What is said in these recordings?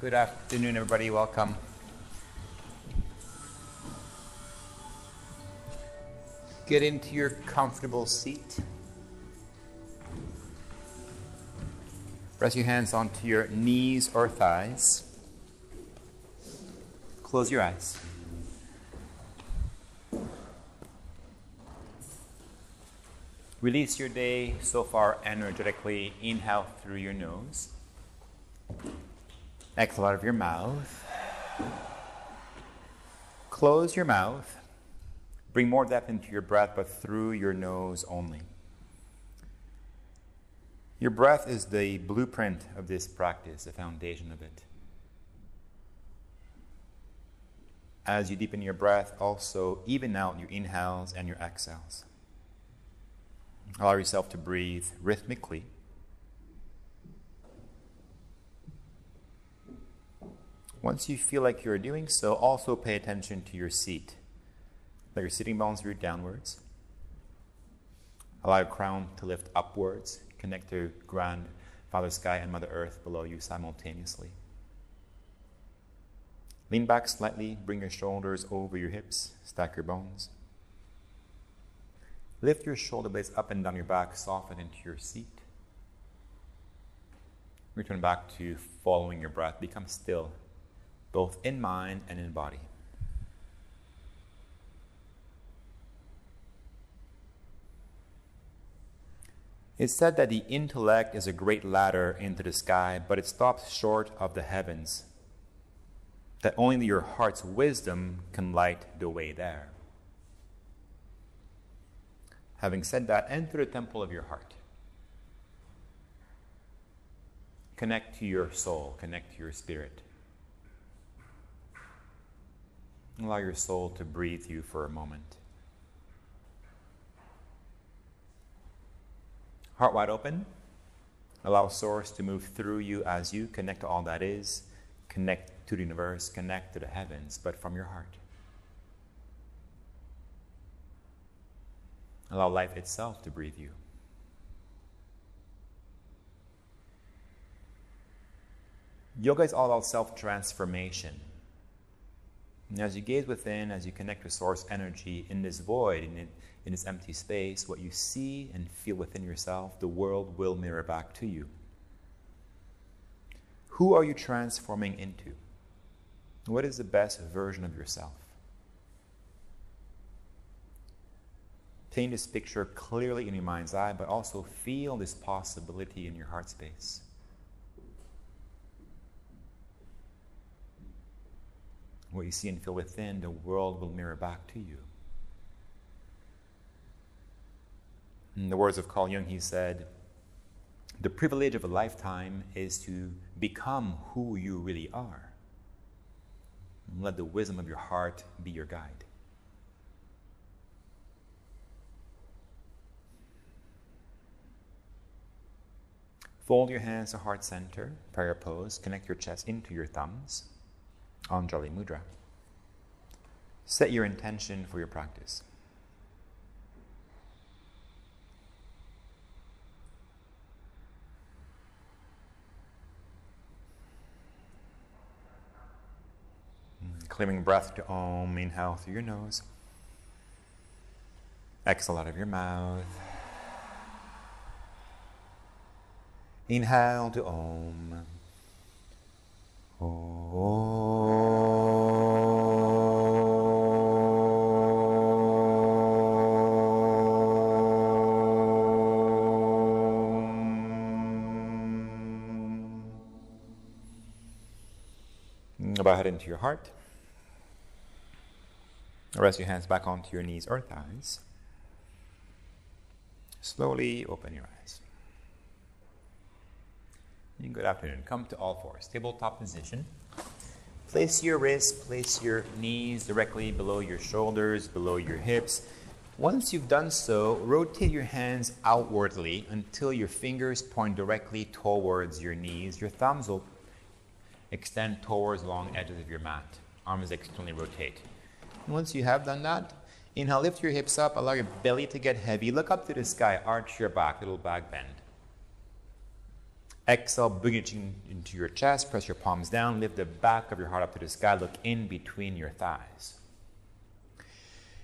Good afternoon, everybody. Welcome. Get into your comfortable seat. Press your hands onto your knees or thighs. Close your eyes. Release your day so far energetically. Inhale through your nose. Exhale out of your mouth. Close your mouth. Bring more depth into your breath, but through your nose only. Your breath is the blueprint of this practice, the foundation of it. As you deepen your breath, also even out your inhales and your exhales. Allow yourself to breathe rhythmically. Once you feel like you're doing so, also pay attention to your seat. Let your sitting bones root downwards. Allow your crown to lift upwards. Connect to grand Father Sky and Mother Earth below you simultaneously. Lean back slightly, bring your shoulders over your hips, stack your bones. Lift your shoulder blades up and down your back, soften into your seat. Return back to following your breath. Become still, both in mind and in body. It's said that the intellect is a great ladder into the sky, but it stops short of the heavens. That only your heart's wisdom can light the way there. Having said that, enter the temple of your heart. Connect to your soul, connect to your spirit. Allow your soul to breathe you for a moment. Heart wide open. Allow Source to move through you as you connect to all that is, connect to the universe, connect to the heavens, but from your heart. Allow life itself to breathe you. Yoga is all about self transformation. As you gaze within, as you connect with source energy in this void, in, in this empty space, what you see and feel within yourself, the world will mirror back to you. Who are you transforming into? What is the best version of yourself? Paint this picture clearly in your mind's eye, but also feel this possibility in your heart space. What you see and feel within, the world will mirror back to you. In the words of Carl Jung, he said, The privilege of a lifetime is to become who you really are. Let the wisdom of your heart be your guide. Fold your hands to heart center, prayer pose. Connect your chest into your thumbs. Anjali Mudra. Set your intention for your practice. Mm, Clearing breath to Om, inhale through your nose. Exhale out of your mouth. Inhale to Om. Bow head into your heart. Rest your hands back onto your knees or thighs. Slowly open your eyes. Good afternoon. Come to all fours. Tabletop position. Place your wrists, place your knees directly below your shoulders, below your hips. Once you've done so, rotate your hands outwardly until your fingers point directly towards your knees. Your thumbs will extend towards long edges of your mat. Arms externally rotate. And once you have done that, inhale, lift your hips up, allow your belly to get heavy. Look up to the sky, arch your back, little back bend. Exhale, bring it into your chest, press your palms down, lift the back of your heart up to the sky, look in between your thighs.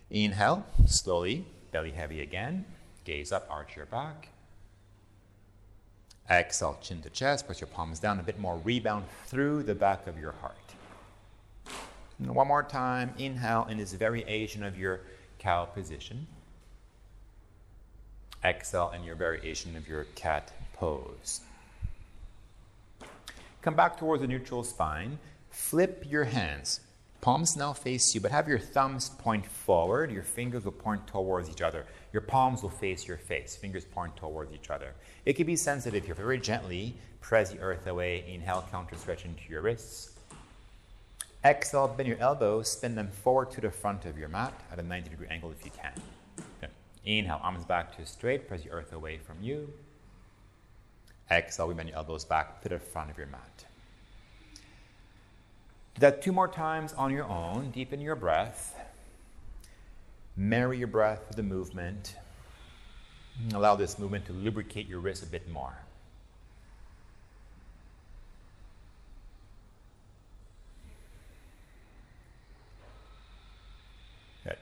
Inhale, slowly, belly heavy again, gaze up, arch your back. Exhale, chin to chest, press your palms down, a bit more rebound through the back of your heart. And one more time, inhale in this variation of your cow position. Exhale in your variation of your cat pose. Come back towards the neutral spine. Flip your hands. Palms now face you, but have your thumbs point forward. Your fingers will point towards each other. Your palms will face your face. Fingers point towards each other. It can be sensitive here. Very gently press the earth away. Inhale, counter stretch into your wrists. Exhale, bend your elbows, spin them forward to the front of your mat at a 90 degree angle if you can. Inhale, arms back to straight, press the earth away from you. Exhale, we bend your elbows back to the front of your mat. Do that two more times on your own. Deepen your breath. Marry your breath with the movement. Allow this movement to lubricate your wrist a bit more. Good.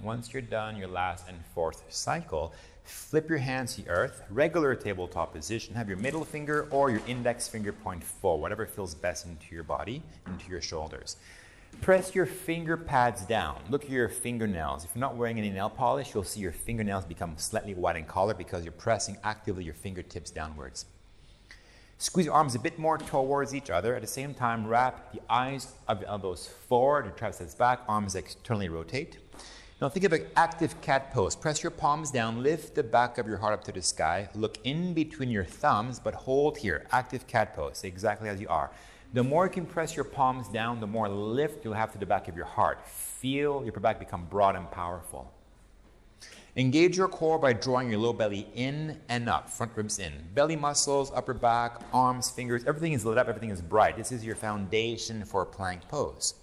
Once you're done your last and fourth cycle, Flip your hands to the earth, regular tabletop position. Have your middle finger or your index finger point forward, whatever feels best into your body, into your shoulders. Press your finger pads down. Look at your fingernails. If you're not wearing any nail polish, you'll see your fingernails become slightly white in color because you're pressing actively your fingertips downwards. Squeeze your arms a bit more towards each other. At the same time, wrap the eyes of your elbows forward, your triceps back, arms externally rotate. Now think of an active cat pose. Press your palms down, lift the back of your heart up to the sky, look in between your thumbs, but hold here. Active cat pose, exactly as you are. The more you can press your palms down, the more lift you'll have to the back of your heart. Feel your back become broad and powerful. Engage your core by drawing your low belly in and up, front ribs in. Belly muscles, upper back, arms, fingers, everything is lit up, everything is bright. This is your foundation for plank pose.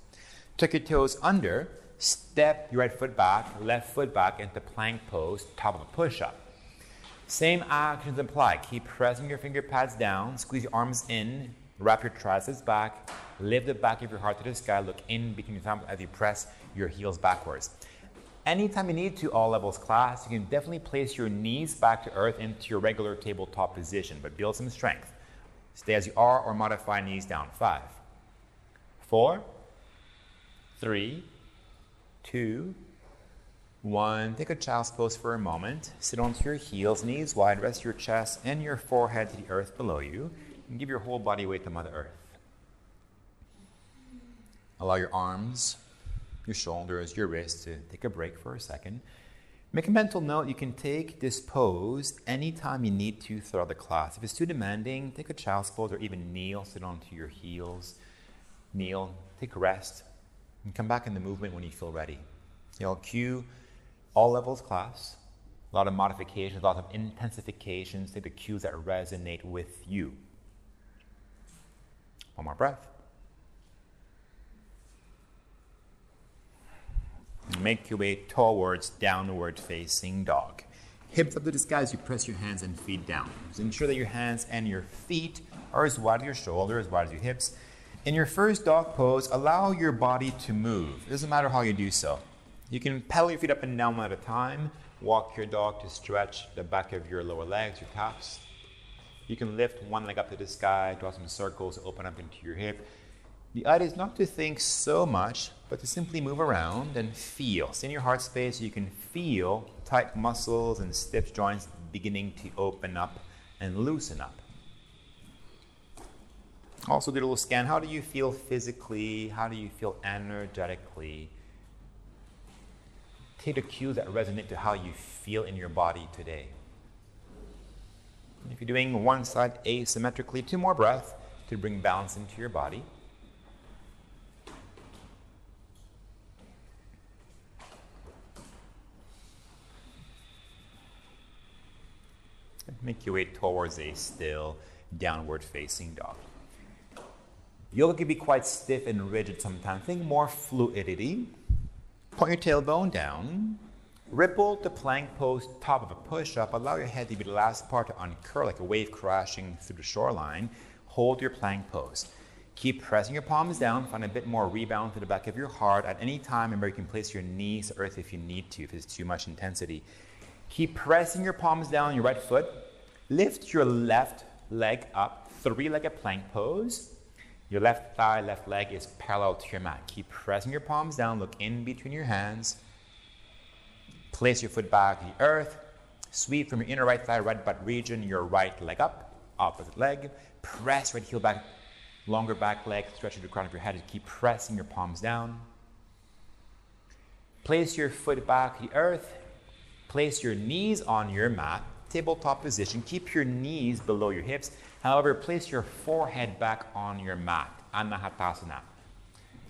Tuck your toes under Step your right foot back, left foot back into plank pose, top of a push up. Same actions apply. Keep pressing your finger pads down, squeeze your arms in, wrap your triceps back, lift the back of your heart to the sky, look in between your thumbs as you press your heels backwards. Anytime you need to, all levels class, you can definitely place your knees back to earth into your regular tabletop position, but build some strength. Stay as you are or modify knees down. Five, four, three, two, one. Take a child's pose for a moment. Sit onto your heels, knees wide, rest your chest and your forehead to the earth below you, and give your whole body weight to Mother Earth. Allow your arms, your shoulders, your wrists to take a break for a second. Make a mental note you can take this pose anytime you need to throughout the class. If it's too demanding, take a child's pose or even kneel, sit onto your heels, kneel, take a rest, and come back in the movement when you feel ready. You'll cue all levels class, a lot of modifications, a lot of intensifications, take the cues that resonate with you. One more breath. Make your way towards downward facing dog. Hips up to the sky as you press your hands and feet down. Ensure that your hands and your feet are as wide as your shoulders, as wide as your hips. In your first dog pose, allow your body to move. It doesn't matter how you do so. You can pedal your feet up and down one at a time. Walk your dog to stretch the back of your lower legs, your calves. You can lift one leg up to the sky, draw some circles, open up into your hip. The idea is not to think so much, but to simply move around and feel. In your heart space, you can feel tight muscles and stiff joints beginning to open up and loosen up. Also, did a little scan. How do you feel physically? How do you feel energetically? Take the cues that resonate to how you feel in your body today. If you're doing one side asymmetrically, two more breaths to bring balance into your body. Make your way towards a still downward facing dog. Yoga can be quite stiff and rigid sometimes. Think more fluidity. Point your tailbone down. Ripple to plank pose, top of a push up. Allow your head to be the last part to uncurl like a wave crashing through the shoreline. Hold your plank pose. Keep pressing your palms down. Find a bit more rebound to the back of your heart. At any time, remember you can place your knees to earth if you need to, if it's too much intensity. Keep pressing your palms down your right foot. Lift your left leg up, three legged plank pose. Your left thigh, left leg is parallel to your mat. Keep pressing your palms down. Look in between your hands. Place your foot back to the earth. Sweep from your inner right thigh, right butt region, your right leg up, opposite leg. Press right heel back, longer back leg, stretch to the crown of your head. Keep pressing your palms down. Place your foot back to the earth. Place your knees on your mat, tabletop position. Keep your knees below your hips. However, place your forehead back on your mat, Anahatasana.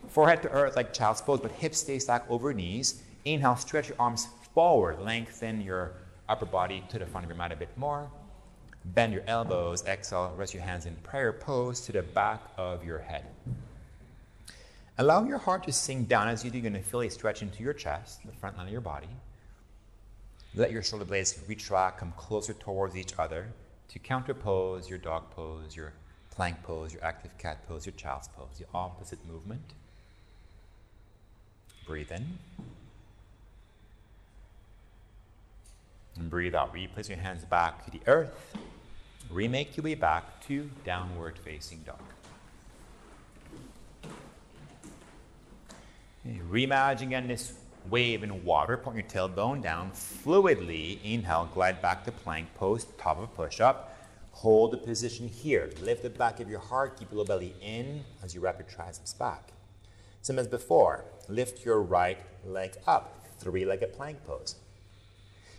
Forehead to earth like child's pose, but hips stay stacked over knees. Inhale, stretch your arms forward, lengthen your upper body to the front of your mat a bit more. Bend your elbows, exhale, rest your hands in prayer pose to the back of your head. Allow your heart to sink down as you do. You're going to feel a stretch into your chest, the front line of your body. Let your shoulder blades retract, come closer towards each other to counterpose your dog pose, your plank pose, your active cat pose, your child's pose, the opposite movement. Breathe in. And breathe out. Replace your hands back to the earth. Remake your way back to downward facing dog. Reimagine again this wave in water. Point your tailbone down. Fluidly inhale, glide back to plank pose, top of push up. Hold the position here. Lift the back of your heart. Keep your low belly in as you wrap your triceps back. Same as before. Lift your right leg up. Three legged plank pose.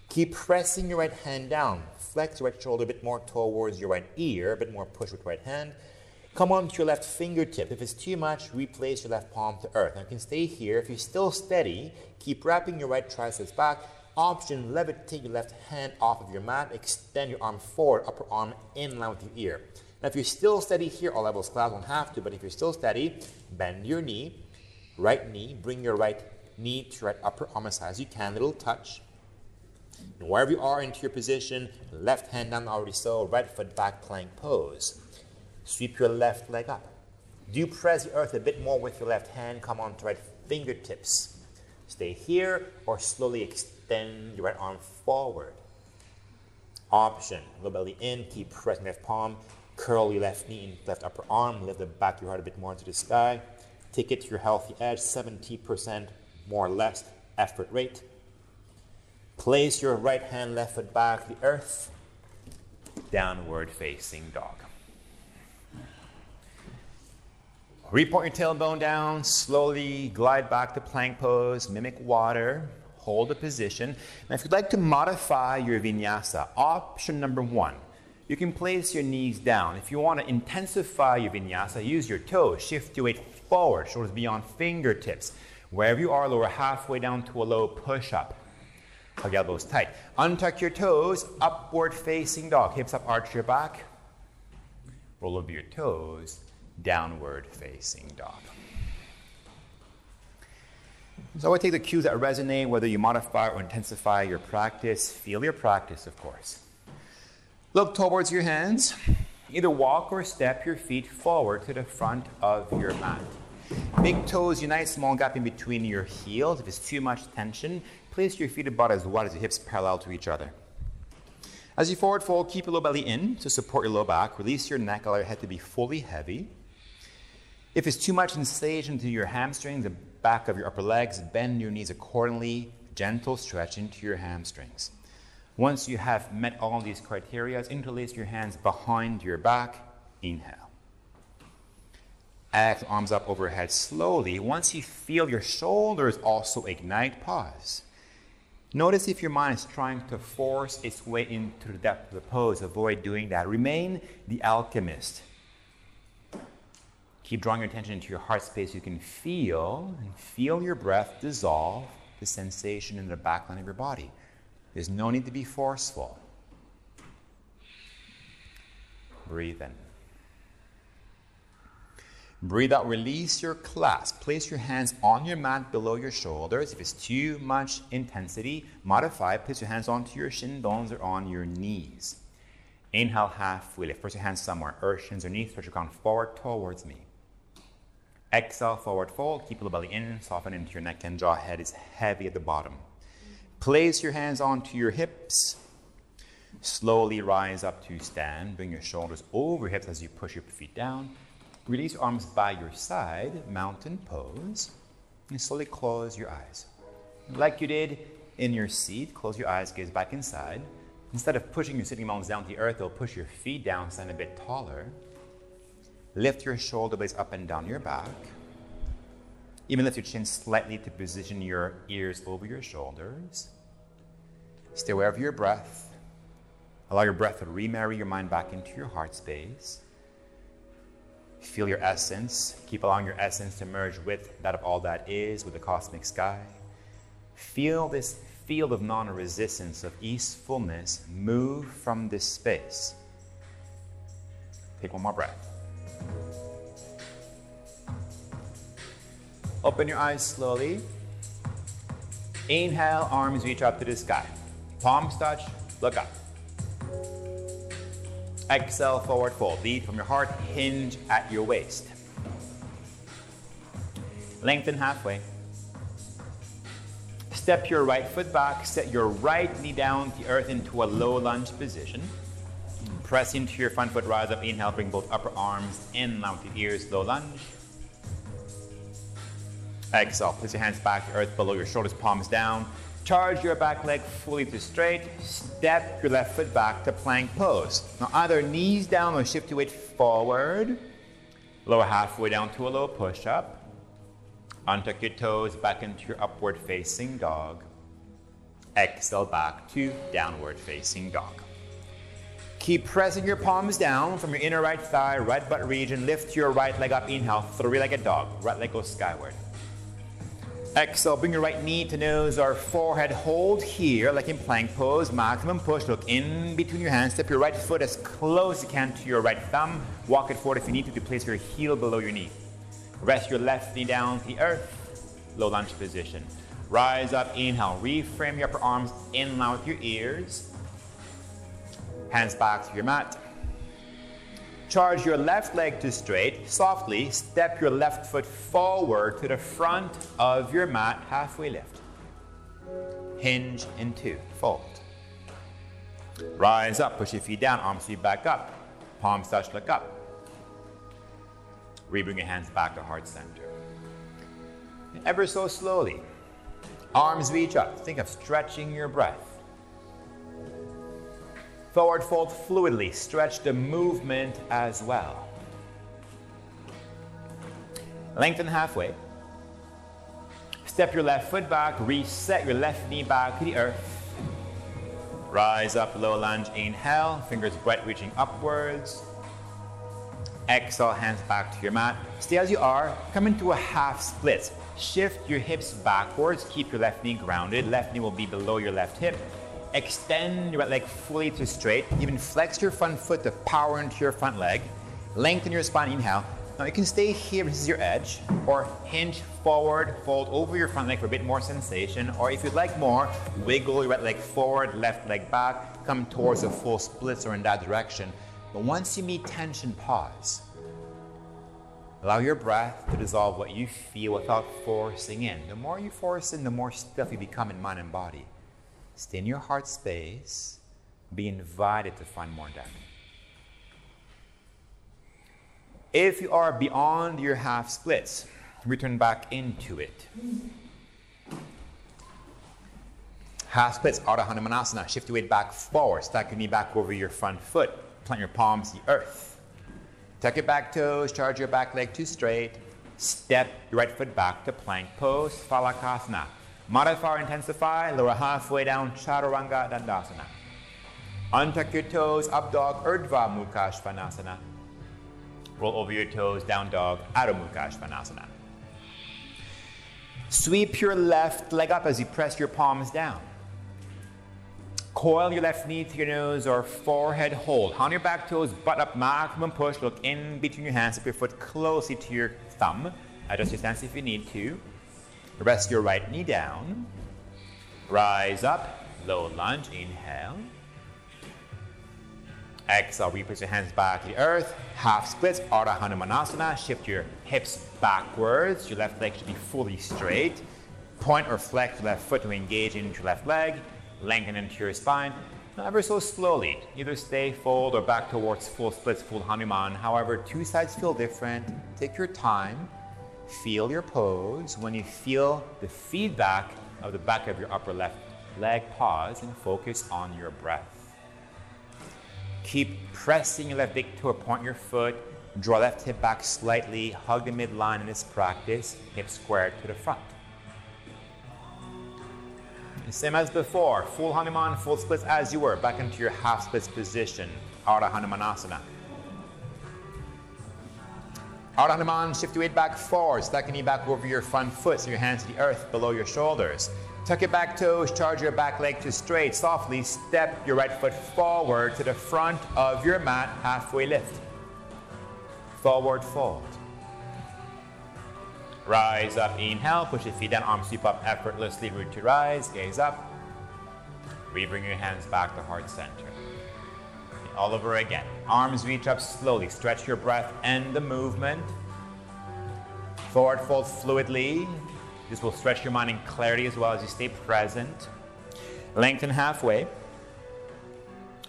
Keep pressing your right hand down. Flex your right shoulder a bit more towards your right ear, a bit more push with right hand. Come on to your left fingertip. If it's too much, replace your left palm to earth. Now you can stay here. If you're still steady, keep wrapping your right triceps back. Option, levitate your left hand off of your mat. Extend your arm forward, upper arm in line with your ear. Now if you're still steady here, all levels class don't have to, but if you're still steady, bend your knee, right knee, bring your right knee to right upper arm as high as you can, little touch. And wherever you are into your position, left hand down already so, right foot back plank pose. Sweep your left leg up. Do press the earth a bit more with your left hand. Come on to right fingertips. Stay here or slowly extend your right arm forward. Option. Low belly in. Keep pressing left palm. Curl your left knee in left upper arm. Lift the back of your heart a bit more into the sky. Take it to your healthy edge. 70% more or less effort rate. Place your right hand, left foot back, the earth, downward facing dog. Report your tailbone down, slowly glide back to plank pose, mimic water, hold the position. Now, if you'd like to modify your vinyasa, option number one, you can place your knees down. If you want to intensify your vinyasa, use your toes, shift your weight forward, shoulders beyond fingertips. Wherever you are, lower halfway down to a low push up. Hug elbows tight. Untuck your toes, upward facing dog. Hips up, arch your back. Roll over your toes, downward facing dog. So I would take the cues that resonate, whether you modify or intensify your practice. Feel your practice, of course. Look towards your hands. Either walk or step your feet forward to the front of your mat. Big toes unite, small gap in between your heels. If it's too much tension, place your feet about as wide as your hips parallel to each other. As you forward fold, keep your low belly in to support your low back. Release your neck, allow your head to be fully heavy. If it's too much sensation into your hamstrings, the back of your upper legs, bend your knees accordingly. Gentle stretch into your hamstrings. Once you have met all these criteria, interlace your hands behind your back. Inhale. Exhale, arms up overhead slowly. Once you feel your shoulders also ignite, pause. Notice if your mind is trying to force its way into the depth of the pose. Avoid doing that. Remain the alchemist. Keep drawing your attention into your heart space. You can feel and feel your breath dissolve the sensation in the back line of your body. There's no need to be forceful. Breathe in. Breathe out, release your clasp. Place your hands on your mat below your shoulders. If it's too much intensity, modify. Place your hands onto your shin bones or on your knees. Inhale, halfway lift. Press your hands somewhere. Earth, shins, or knees. Stretch your crown forward towards me. Exhale, forward fold. Keep the belly in. Soften into your neck and jaw. Head is heavy at the bottom. Place your hands onto your hips. Slowly rise up to stand. Bring your shoulders over your hips as you push your feet down. Release your arms by your side, mountain pose. And slowly close your eyes. Like you did in your seat, close your eyes, gaze back inside. Instead of pushing your sitting bones down to the earth, you'll push your feet down, stand a bit taller. Lift your shoulder blades up and down your back. Even lift your chin slightly to position your ears over your shoulders. Stay aware of your breath. Allow your breath to remarry your mind back into your heart space. Feel your essence. Keep allowing your essence to merge with that of all that is, with the cosmic sky. Feel this field of non resistance, of easefulness, move from this space. Take one more breath. Open your eyes slowly. Inhale, arms reach up to the sky. Palms touch, look up. Exhale, forward fold. Lead from your heart, hinge at your waist. Lengthen halfway. Step your right foot back, set your right knee down to earth into a low lunge position. Press into your front foot, rise up, inhale, bring both upper arms in, line ears, low lunge. Exhale, place your hands back to earth below your shoulders, palms down. Charge your back leg fully to straight. Step your left foot back to plank pose. Now either knees down or shift your weight forward. Lower halfway down to a low push up. Untuck your toes back into your upward facing dog. Exhale back to downward facing dog. Keep pressing your palms down from your inner right thigh, right butt region. Lift your right leg up. Inhale, three legged dog. Right leg goes skyward. Exhale, bring your right knee to nose or forehead. Hold here, like in plank pose. Maximum push. Look in between your hands. Step your right foot as close as you can to your right thumb. Walk it forward if you need to to place your heel below your knee. Rest your left knee down to the earth. Low lunge position. Rise up, inhale. Reframe your upper arms in line with your ears. Hands back to your mat. Charge your left leg to straight. Softly step your left foot forward to the front of your mat. Halfway lift. Hinge into fold. Rise up, push your feet down, arms feet back up. Palms touch, look up. Rebring your hands back to heart center. And ever so slowly, arms reach up. Think of stretching your breath. Forward fold fluidly. Stretch the movement as well. Lengthen halfway. Step your left foot back. Reset your left knee back to the earth. Rise up, low lunge. Inhale. Fingers bright reaching upwards. Exhale, hands back to your mat. Stay as you are. Come into a half split. Shift your hips backwards. Keep your left knee grounded. Left knee will be below your left hip. Extend your right leg fully to straight. Even flex your front foot to power into your front leg. Lengthen your spine. Inhale. Now you can stay here, this is your edge, or hinge forward, fold over your front leg for a bit more sensation, or if you'd like more, wiggle your right leg forward, left leg back, come towards a full split or in that direction. But once you meet tension, pause. Allow your breath to dissolve what you feel without forcing in. The more you force in, the more stiff you become in mind and body. Stay in your heart space. Be invited to find more depth. If you are beyond your half splits, return back into it. Half splits, Ardha Hanumanasana. Shift your weight back forward. Stack your knee back over your front foot. Plant your palms the earth. Tuck your back toes. Charge your back leg to straight. Step your right foot back to plank pose. Phalakasana. Modify or intensify. Lower halfway down. Chaturanga Dandasana. Untuck your toes. Up dog. Urdhva Mukha Svanasana. Roll over your toes, down dog, Adho Mukha Svanasana. Sweep your left leg up as you press your palms down. Coil your left knee to your nose or forehead hold. On your back toes, butt up, maximum push. Look in between your hands. Step your foot closely to your thumb. Adjust your stance if you need to. Rest your right knee down. Rise up, low lunge, inhale. Exhale, replace your hands back to the earth. Half splits, Ardha Hanumanasana. Shift your hips backwards. Your left leg should be fully straight. Point or flex your left foot to engage into your left leg. Lengthen into your spine. Now, ever so slowly, either stay, fold, or back towards full splits, full Hanuman. However, two sides feel different. Take your time. Feel your pose. When you feel the feedback of the back of your upper left leg, pause and focus on your breath. Keep pressing your left big toe, point your foot, draw left hip back slightly, hug the midline in this practice, hip squared to the front. Same as before, full Hanuman, full splits as you were, back into your half splits position, Ardha Hanumanasana. Ardha shift your weight back forward, stack your knee back over your front foot, so your hands to the earth below your shoulders. Tuck your back toes, charge your back leg to straight. Softly step your right foot forward to the front of your mat, halfway lift. Forward fold. Rise up, inhale, push your feet down, arms sweep up effortlessly, root to rise, gaze up. Rebring your hands back to heart center. All over again. Arms reach up slowly, stretch your breath and the movement. Forward fold fluidly, this will stretch your mind in clarity as well as you stay present. Lengthen halfway.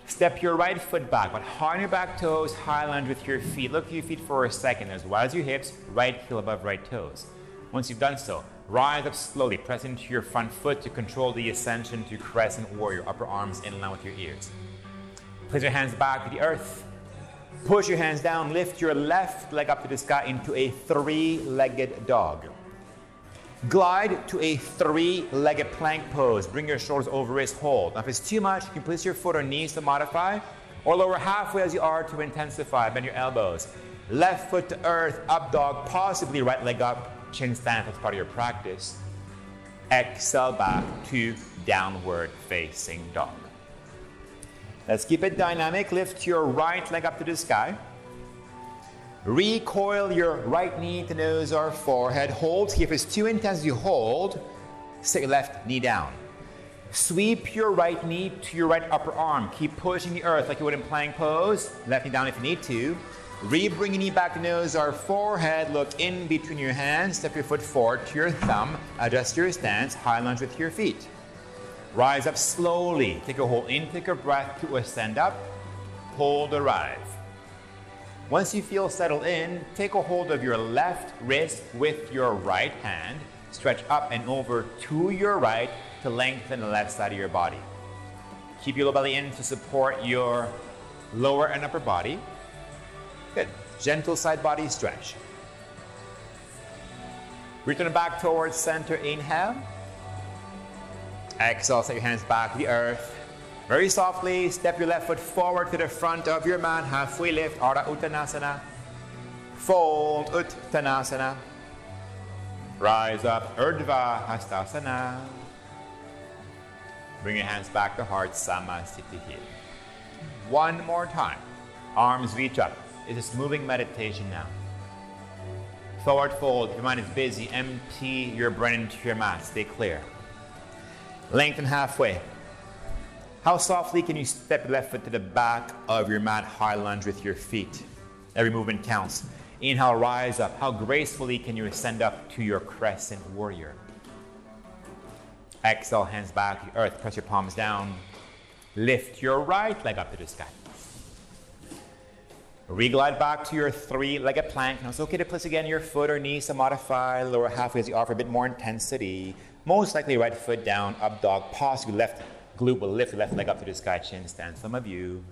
Step your right foot back, but hard your back toes, high lunge with your feet. Look at your feet for a second, as well as your hips, right heel above right toes. Once you've done so, rise up slowly, press into your front foot to control the ascension to crescent warrior, upper arms in line with your ears. Place your hands back to the earth. Push your hands down, lift your left leg up to the sky into a three legged dog. Glide to a three-legged plank pose. Bring your shoulders over wrist hold. Now if it's too much, you can place your foot or knees to modify, or lower halfway as you are to intensify. Bend your elbows. Left foot to earth, up dog, possibly right leg up, chin stand That's part of your practice. Exhale back to downward facing dog. Let's keep it dynamic. Lift your right leg up to the sky. Recoil your right knee to nose or forehead. Hold. If it's too intense, you hold. Set your left knee down. Sweep your right knee to your right upper arm. Keep pushing the earth like you would in plank pose. Left knee down if you need to. Re-bring your knee back to nose or forehead. Look in between your hands. Step your foot forward to your thumb. Adjust your stance. High lunge with your feet. Rise up slowly. Take a whole in, take a breath to ascend up. Hold the rise. Once you feel settled in, take a hold of your left wrist with your right hand. Stretch up and over to your right to lengthen the left side of your body. Keep your low belly in to support your lower and upper body. Good. Gentle side body stretch. Return back towards center. Inhale. Exhale, set your hands back to the earth. Very softly, step your left foot forward to the front of your mat, halfway lift, Ardha Uttanasana. Fold, Uttanasana. Rise up, Urdhva Hastasana. Bring your hands back to heart, Samasthiti here. One more time. Arms reach up. It's moving meditation now. Forward fold. Your mind is busy, empty your brain into your mat. Stay clear. Lengthen halfway. How softly can you step left foot to the back of your mat, high lunge with your feet? Every movement counts. Inhale, rise up. How gracefully can you ascend up to your crescent warrior? Exhale, hands back to earth. Press your palms down. Lift your right leg up to the sky. Reglide back to your three-legged plank. Now it's okay to place again your foot or knees to modify lower halfway as you offer a bit more intensity. Most likely right foot down, up dog, possibly left glute will lift left leg up to the sky, chin stand. Some of you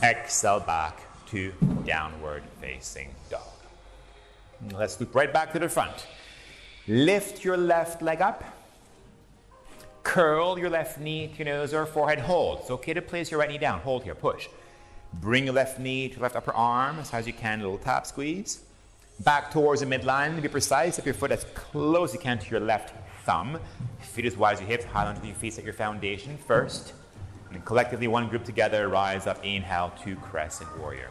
exhale back to downward facing dog. Let's loop right back to the front. Lift your left leg up. Curl your left knee to your nose or forehead. Hold. It's okay to place your right knee down. Hold here. Push. Bring your left knee to left upper arm as high as you can. Little tap squeeze. Back towards the midline. To be precise, Step your foot as close as you can to your left thumb. Feet as wide as your hips, high onto your feet, set your foundation first. And collectively, one group together, rise up, inhale to crescent warrior.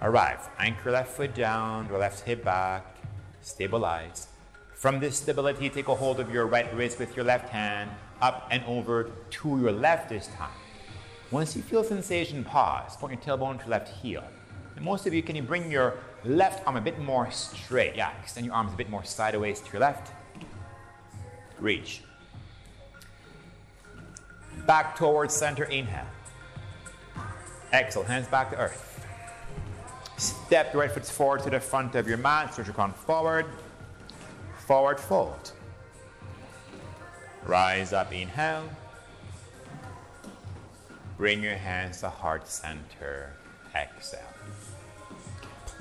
Arrive. Anchor left foot down, your left hip back, stabilize. From this stability, take a hold of your right wrist with your left hand, up and over to your left this time. Once you feel sensation, pause. Point your tailbone to your left heel. And most of you, can you bring your left arm a bit more straight? Yeah, extend your arms a bit more sideways to your left. Reach. Back towards center, inhale. Exhale, hands back to earth. Step the right foot forward to the front of your mat, stretch your crown forward. Forward fold. Rise up, inhale. Bring your hands to heart center. Exhale.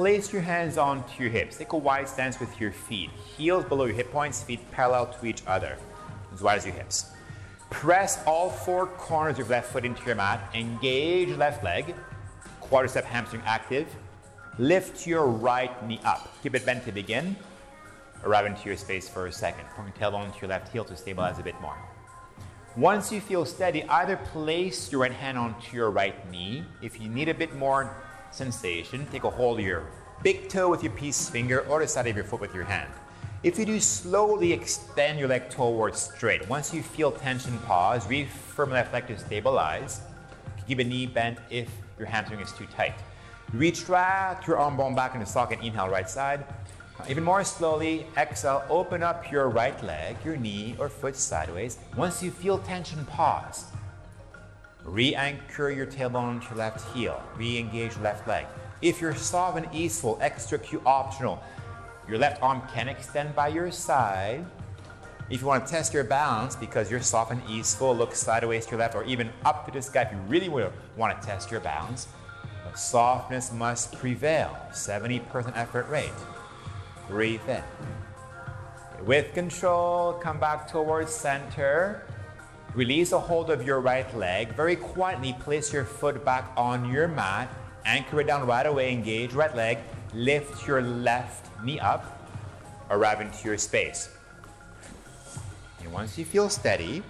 Place your hands onto your hips. Take a wide stance with your feet. Heels below your hip points, feet parallel to each other, as wide as your hips. Press all four corners of your left foot into your mat. Engage left leg. Quadricep hamstring active. Lift your right knee up. Keep it bent to begin. Arrive into your space for a second. Point your tailbone to your left heel to stabilize a bit more. Once you feel steady, either place your right hand onto your right knee. If you need a bit more sensation, take a hold of your big toe with your peace finger or the side of your foot with your hand. If you do slowly extend your leg towards straight. Once you feel tension, pause. Refirm left leg to stabilize. Keep a knee bent if your hamstring is too tight. Retract your arm bone back in the socket. Inhale, right side. Even more slowly, exhale, open up your right leg, your knee or foot sideways. Once you feel tension, pause. Re anchor your tailbone to your left heel. Re engage your left leg. If you're soft and easeful, extra Q optional. Your left arm can extend by your side. If you want to test your balance because you're soft and easeful, look sideways to your left or even up to the sky if you really want to test your balance. But softness must prevail. 70% effort rate. Breathe in. With control, come back towards center. Release a hold of your right leg. Very quietly place your foot back on your mat. Anchor it down right away. Engage right leg. Lift your left knee up. Arrive into your space. And once you feel steady,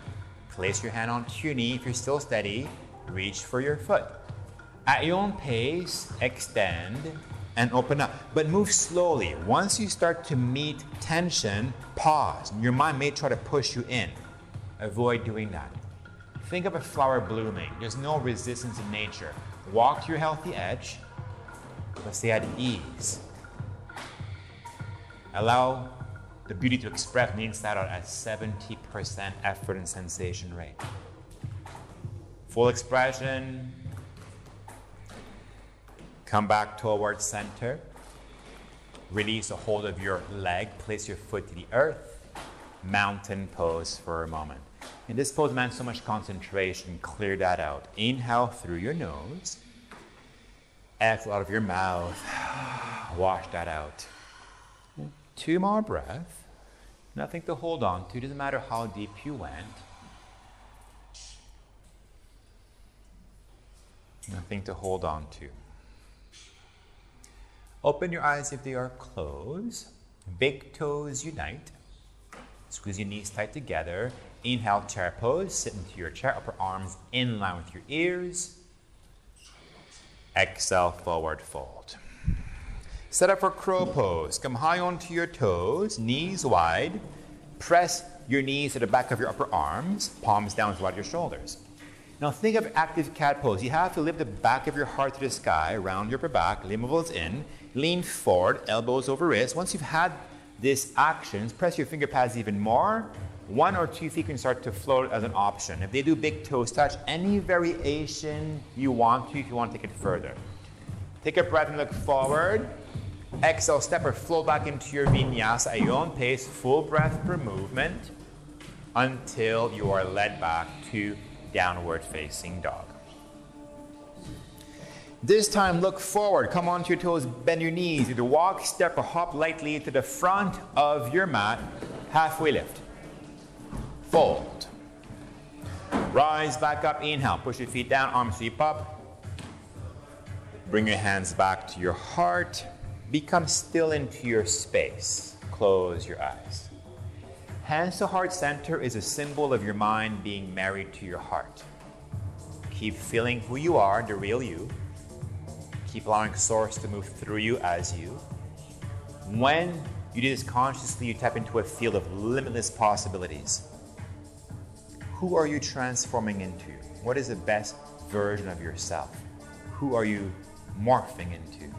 place your hand onto your knee. If you're still steady, reach for your foot. At your own pace, extend and open up. But move slowly. Once you start to meet tension, pause. Your mind may try to push you in. Avoid doing that. Think of a flower blooming. There's no resistance in nature. Walk to your healthy edge, but stay at ease. Allow the beauty to express the inside out at 70% effort and sensation rate. Full expression, Come back towards center. Release a hold of your leg. Place your foot to the earth. Mountain pose for a moment. In this pose, demands so much concentration. Clear that out. Inhale through your nose. Exhale out of your mouth. Wash that out. Two more breaths. Nothing to hold on to. Doesn't matter how deep you went. Nothing to hold on to. Open your eyes if they are closed. Big toes unite. Squeeze your knees tight together. Inhale, chair pose. Sit into your chair, upper arms in line with your ears. Exhale, forward fold. Set up for crow pose. Come high onto your toes, knees wide. Press your knees to the back of your upper arms, palms down toward your shoulders. Now think of active cat pose. You have to lift the back of your heart to the sky, round your upper back, limb in. Lean forward, elbows over wrists. Once you've had these actions, press your finger pads even more. One or two feet can start to float as an option. If they do big toes touch, any variation you want to if you want to take it further. Take a breath and look forward. Exhale, step or flow back into your vinyasa at your own pace, full breath per movement until you are led back to downward facing dog. This time, look forward. Come onto your toes, bend your knees. Either walk, step, or hop lightly to the front of your mat. Halfway lift. Fold. Rise back up. Inhale. Push your feet down. Arms sweep up. Bring your hands back to your heart. Become still into your space. Close your eyes. Hands to heart center is a symbol of your mind being married to your heart. Keep feeling who you are, the real you. Keep allowing Source to move through you as you. When you do this consciously, you tap into a field of limitless possibilities. Who are you transforming into? What is the best version of yourself? Who are you morphing into?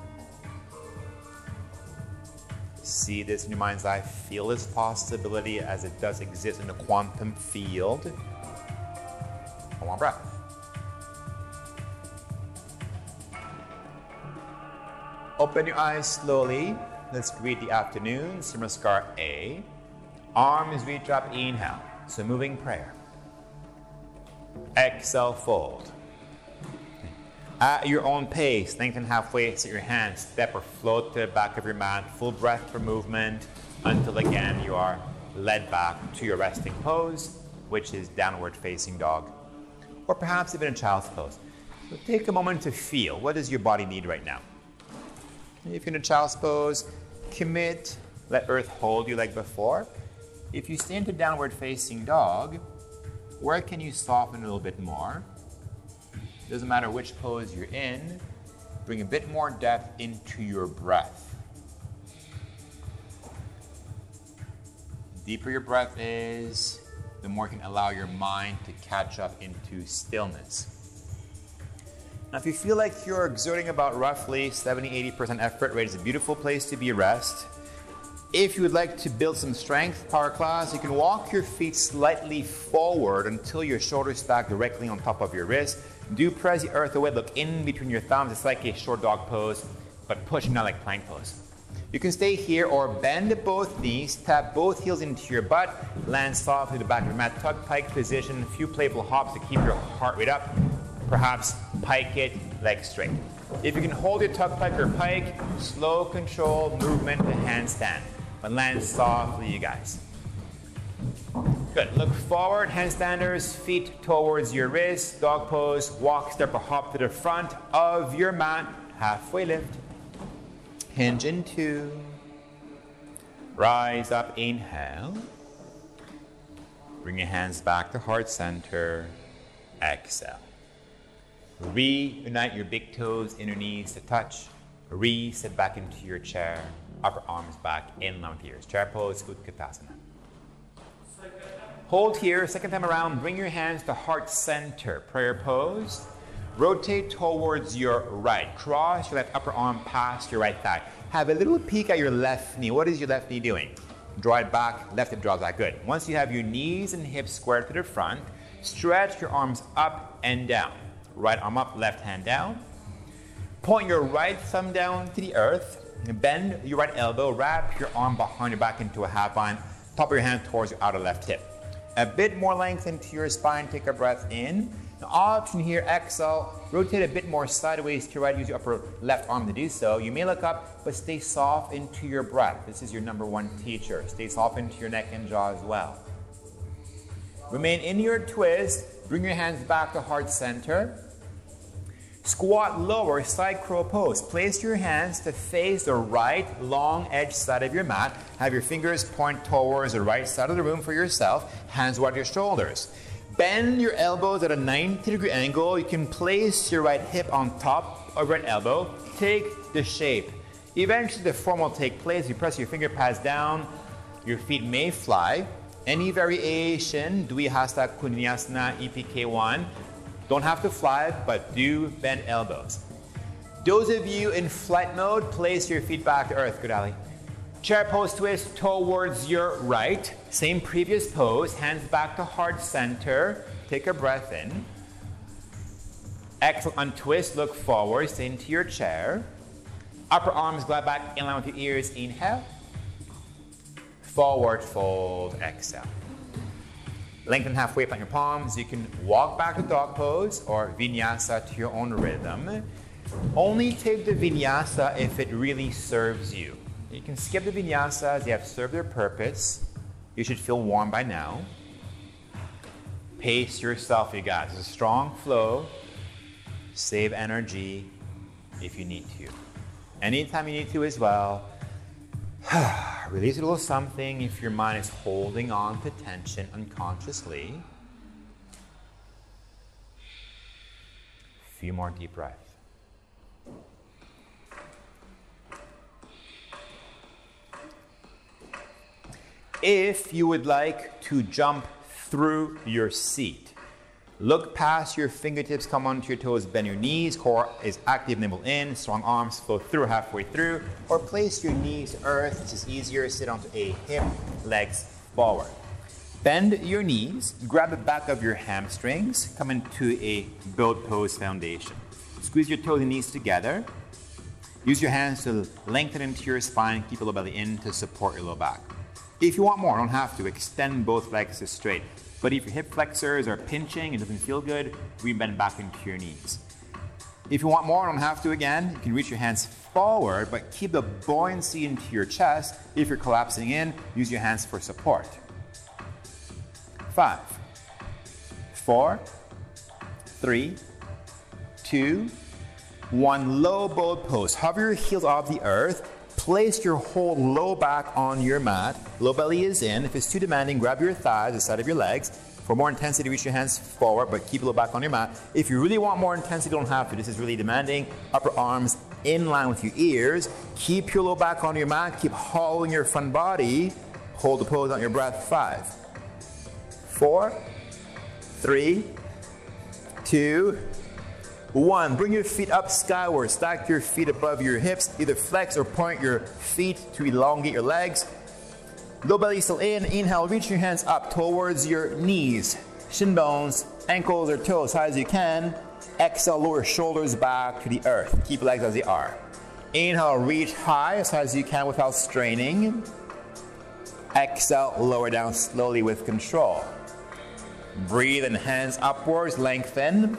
See this in your mind's eye. Feel this possibility as it does exist in the quantum field. One more breath. Open your eyes slowly. Let's greet the afternoon. Namaskar A. Arms reach up, inhale. So moving prayer. Exhale, fold. At your own pace, lengthen halfway, set your hands, step or float to the back of your mat, full breath for movement until again you are led back to your resting pose, which is downward facing dog, or perhaps even a child's pose. So take a moment to feel what does your body need right now. If you're in a child's pose, commit, let earth hold you like before. If you stay into downward facing dog, where can you soften a little bit more? Doesn't matter which pose you're in, bring a bit more depth into your breath. The deeper your breath is, the more you can allow your mind to catch up into stillness. Now, if you feel like you're exerting about roughly 70 80% effort rate, is a beautiful place to be rest. If you would like to build some strength, power class, you can walk your feet slightly forward until your shoulders stack directly on top of your wrist. Do press the earth away, look in between your thumbs. It's like a short dog pose, but push, not like plank pose. You can stay here or bend both knees, tap both heels into your butt, land softly to the back of your mat, tuck pike position, a few playful hops to keep your heart rate up. Perhaps pike it, legs straight. If you can hold your tuck pike or pike, slow control movement to handstand. But land softly, you guys. Good. Look forward, handstanders, feet towards your wrists, dog pose, walk, step, or hop to the front of your mat, halfway lift. Hinge into. Rise up, inhale. Bring your hands back to heart center. Exhale. Reunite your big toes, inner knees to touch. Reset back into your chair. Upper arms back in ears. Chair pose, Utkatasana. Hold here, second time around, bring your hands to heart center. Prayer pose. Rotate towards your right. Cross your left upper arm past your right thigh. Have a little peek at your left knee. What is your left knee doing? Draw it back, left hip draws back. Good. Once you have your knees and hips squared to the front, stretch your arms up and down. Right arm up, left hand down. Point your right thumb down to the earth. Bend your right elbow. Wrap your arm behind your back into a half bind. Top of your hand towards your outer left hip. A bit more length into your spine. Take a breath in. Option here, exhale. Rotate a bit more sideways to your right. Use your upper left arm to do so. You may look up, but stay soft into your breath. This is your number one teacher. Stay soft into your neck and jaw as well. Remain in your twist. Bring your hands back to heart center. Squat lower, side crow pose. Place your hands to face the right long edge side of your mat. Have your fingers point towards the right side of the room for yourself. Hands wide your shoulders. Bend your elbows at a 90 degree angle. You can place your right hip on top of right elbow. Take the shape. Eventually, the form will take place. You press your finger pads down. Your feet may fly. Any variation, Dvihasta Kundinyasana EPK1 don't have to fly, but do bend elbows. Those of you in flight mode, place your feet back to earth. Good, Ali. Chair pose twist towards your right. Same previous pose. Hands back to heart center. Take a breath in. Exhale, untwist, look forward, stay into your chair. Upper arms glide back in line with your ears. Inhale. Forward fold, exhale. Lengthen halfway, plant your palms. You can walk back to dog pose or vinyasa to your own rhythm. Only take the vinyasa if it really serves you. You can skip the vinyasas, they have served their purpose. You should feel warm by now. Pace yourself, you guys. It's a strong flow. Save energy if you need to. Anytime you need to as well. Release a little something if your mind is holding on to tension unconsciously. A few more deep breaths. If you would like to jump through your seat, look past your fingertips, come onto your toes, bend your knees, core is active, nibble in, strong arms flow through halfway through, or place your knees to earth, this is easier, sit onto a hip, legs forward. Bend your knees, grab the back of your hamstrings, come into a build pose foundation. Squeeze your toes and knees together. Use your hands to lengthen into your spine, keep your low belly in to support your low back. If you want more, don't have to, extend both legs straight. But if your hip flexors are pinching, and doesn't feel good, re-bend back into your knees. If you want more, don't have to again, you can reach your hands forward, but keep the buoyancy into your chest. If you're collapsing in, use your hands for support five, four, three, two, one. Low boat pose. Hover your heels off the earth. Place your whole low back on your mat. Low belly is in. If it's too demanding, grab your thighs, the side of your legs. For more intensity, reach your hands forward, but keep low back on your mat. If you really want more intensity, don't have to. This is really demanding. Upper arms in line with your ears. Keep your low back on your mat. Keep hollowing your front body. Hold the pose on your breath. Five, four, three, two, one. Bring your feet up skyward. Stack your feet above your hips. Either flex or point your feet to elongate your legs. Low belly still in. Inhale, reach your hands up towards your knees, shin bones, ankles, or toes, high as you can. Exhale, lower shoulders back to the earth. Keep legs as they are. Inhale, reach high as high as you can without straining. Exhale, lower down slowly with control. Breathe and hands upwards, lengthen.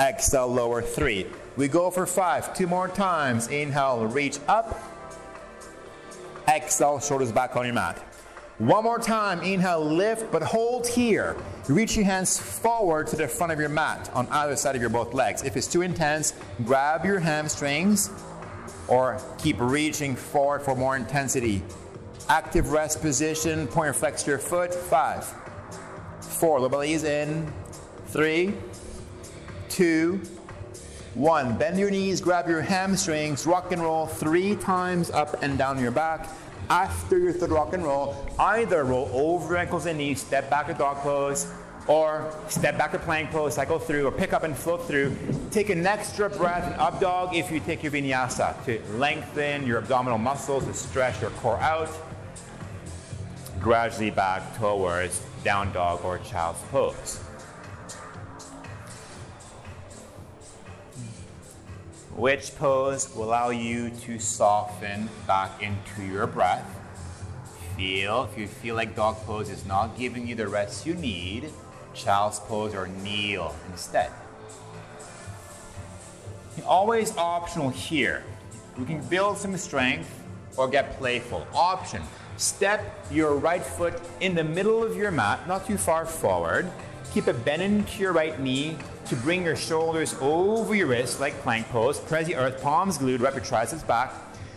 Exhale, lower three. We go for five, two more times. Inhale, reach up. Exhale, shoulders back on your mat. One more time. Inhale, lift, but hold here. Reach your hands forward to the front of your mat on either side of your both legs. If it's too intense, grab your hamstrings or keep reaching forward for more intensity. Active rest position, point or flex your foot. Five, four, low belly is in. Three, two, one. Bend your knees, grab your hamstrings, rock and roll three times up and down your back. After your third rock and roll, either roll over your ankles and knees, step back to dog pose, or step back to plank pose, cycle through, or pick up and float through. Take an extra breath in up dog if you take your vinyasa to lengthen your abdominal muscles, to stretch your core out. Gradually back towards down dog or child's pose. Which pose will allow you to soften back into your breath? Feel, if you feel like dog pose is not giving you the rest you need, child's pose or kneel instead. Always optional here. We can build some strength or get playful. Option. Step your right foot in the middle of your mat, not too far forward. Keep it bent into your right knee to bring your shoulders over your wrists like plank pose. Press the earth, palms glued, wrap your triceps back.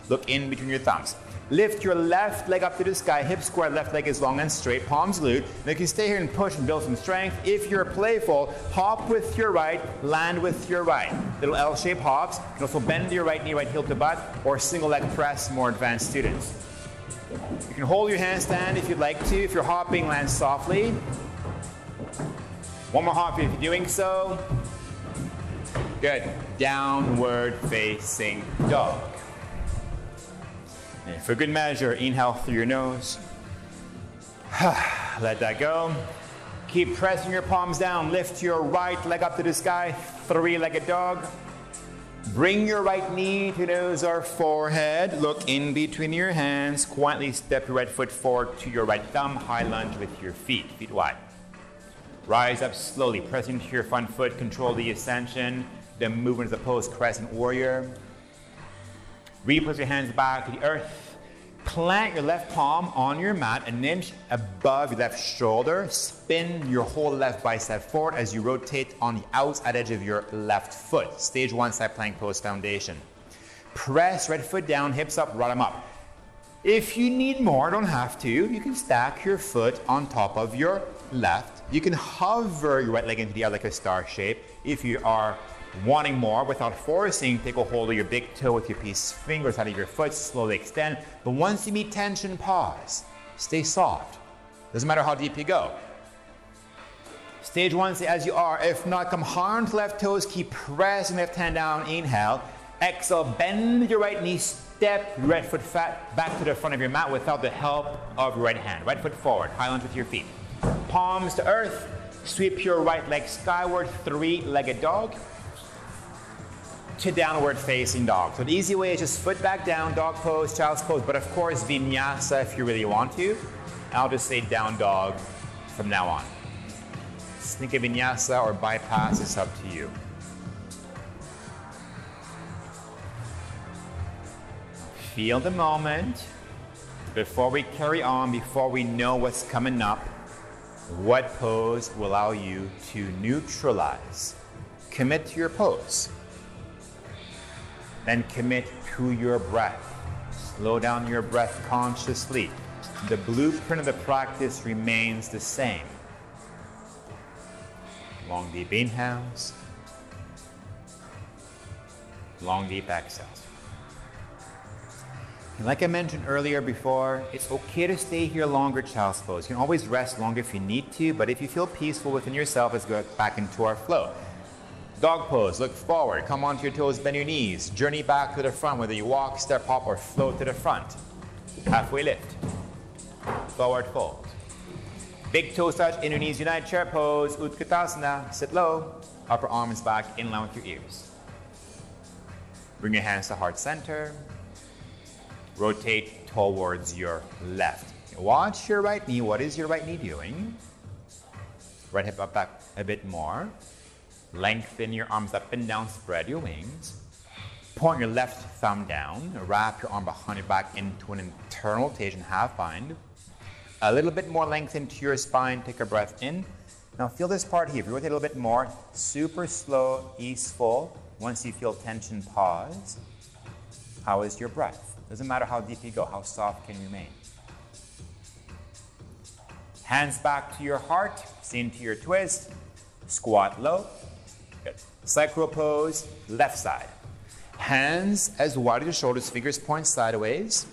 Look in between your thumbs. Lift your left leg up to the sky, hip square, left leg is long and straight, palms glued. Now you can stay here and push and build some strength. If you're playful, hop with your right, land with your right. Little L-shaped hops. You can also bend your right knee, right heel to butt, or single leg press, more advanced students. You can hold your handstand if you'd like to. If you're hopping, land softly. One more hop if you're doing so. Good. Downward facing dog. And for good measure, inhale through your nose. Let that go. Keep pressing your palms down. Lift your right leg up to the sky. Three legged dog. Bring your right knee to nose or forehead. Look in between your hands. Quietly step your right foot forward to your right thumb. High lunge with your feet, feet wide. Rise up slowly, press into your front foot, control the ascension, then move into the pose crescent warrior. Replace your hands back to the earth. Plant your left palm on your mat an inch above your left shoulder. Spin your whole left bicep forward as you rotate on the outside edge of your left foot. Stage one side plank pose foundation. Press right foot down, hips up, right them up. If you need more, don't have to, you can stack your foot on top of your left You can hover your right leg into the air like a star shape. If you are wanting more without forcing, take a hold of your big toe with your peace fingers out of your foot, slowly extend. But once you meet tension, pause. Stay soft. Doesn't matter how deep you go. Stage one, stay as you are. If not, come hard to left toes, keep pressing left hand down. Inhale. Exhale, bend your right knee, step your right foot fat back to the front of your mat without the help of your right hand. Right foot forward, high lunge with your feet. Palms to earth, sweep your right leg skyward, three legged dog to downward facing dog. So the easy way is just foot back down, dog pose, child's pose, but of course vinyasa if you really want to. I'll just say down dog from now on. Sneak a vinyasa or bypass is up to you. Feel the moment. Before we carry on, before we know what's coming up, what pose will allow you to neutralize? Commit to your pose. Then commit to your breath. Slow down your breath consciously. The blueprint of the practice remains the same. Long deep inhales, long deep exhales. And like I mentioned earlier before, it's okay to stay here longer, child's pose. You can always rest longer if you need to, but if you feel peaceful within yourself, let's go back into our flow. Dog pose, look forward, come onto your toes, bend your knees, journey back to the front, whether you walk, step, hop, or float to the front. Halfway lift, forward fold. Big toes touch, inner knees unite, chair pose, Utkatasana, sit low, upper arms back, in line with your ears. Bring your hands to heart center, rotate towards your left. Watch your right knee. What is your right knee doing? Right hip up back a bit more. Lengthen your arms up and down, spread your wings. Point your left thumb down, wrap your arm behind your back into an internal rotation, half bind. A little bit more length into your spine, take a breath in. Now feel this part here. If you rotate a little bit more, super slow, easeful. Once you feel tension, pause. How is your breath? Doesn't matter how deep you go, how soft can you remain. Hands back to your heart, into your twist, squat low. Good. Cycle pose, left side. Hands as wide as your shoulders, fingers point sideways.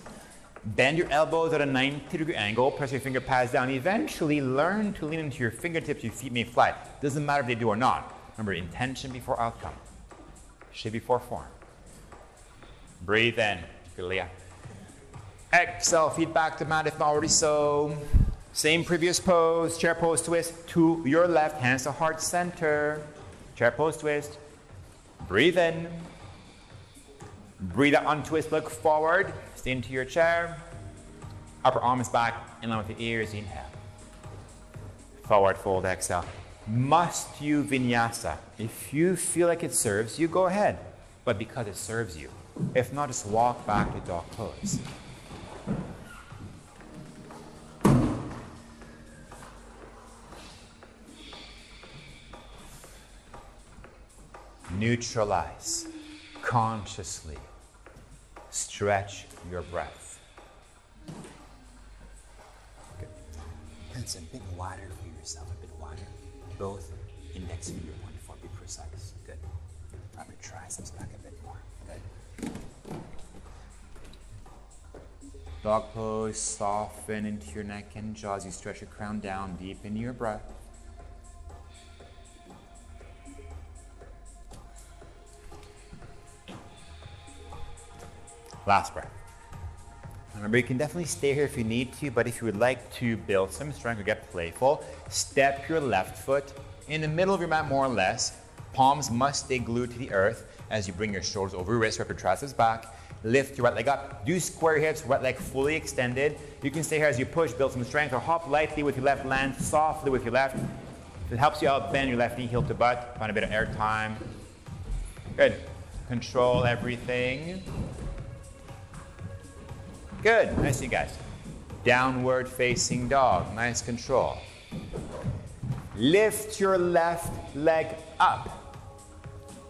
Bend your elbows at a 90 degree angle, press your finger pads down. Eventually, learn to lean into your fingertips, your feet may fly. Doesn't matter if they do or not. Remember, intention before outcome, shape before form. Breathe in. Philia. Exhale, feet back to mat if not already so. Same previous pose, chair pose twist to your left, hands to heart center. Chair pose twist. Breathe in. Breathe out, untwist, look forward. Stay into your chair. Upper arm is back, in line with the ears, inhale. Forward fold, exhale. Must you vinyasa? If you feel like it serves you, go ahead. But because it serves you, if not, just walk back to dog pose. Neutralize consciously. Stretch your breath. Good. And a bit wider for yourself, a bit wider. Both index finger one for be precise. Good. Drop your triceps back Dog pose, soften into your neck and jaws. You stretch your crown down deep into your breath. Last breath. Remember, you can definitely stay here if you need to, but if you would like to build some strength or get playful, step your left foot in the middle of your mat more or less. Palms must stay glued to the earth as you bring your shoulders over your wrists, wrap your triceps back. Lift your right leg up. Do square hips, right leg fully extended. You can stay here as you push, build some strength, or hop lightly with your left, land softly with your left. If it helps you out, bend your left knee, heel to butt. Find a bit of air time. Good. Control everything. Good. Nice, you guys. Downward facing dog. Nice control. Lift your left leg up.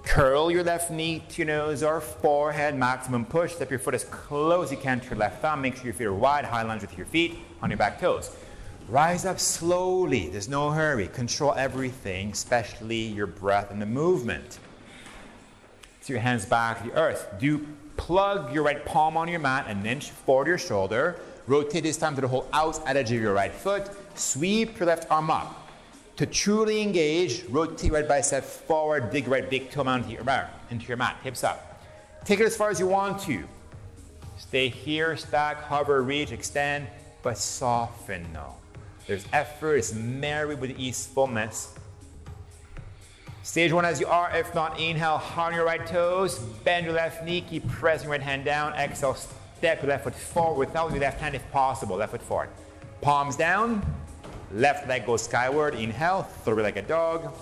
Curl your left knee to your nose or forehead, maximum push. Step your foot as close as you can to your left thumb. Make sure your feet are wide, high lunge with your feet on your back toes. Rise up slowly. There's no hurry. Control everything, especially your breath and the movement. So your hands back to the earth. Do plug your right palm on your mat an inch forward your shoulder. Rotate this time to the whole outside edge of your right foot. Sweep your left arm up. To truly engage, rotate right bicep forward, dig right big toe into your mat, into your mat, hips up. Take it as far as you want to. Stay here, stack, hover, reach, extend, but soften no. There's effort, it's married with easefulness. Stage one as you are, if not, inhale, on your right toes, bend your left knee, keep pressing right hand down, exhale, step your left foot forward without your left hand if possible, left foot forward. Palms down, left leg goes skyward, inhale, throw it like a dog,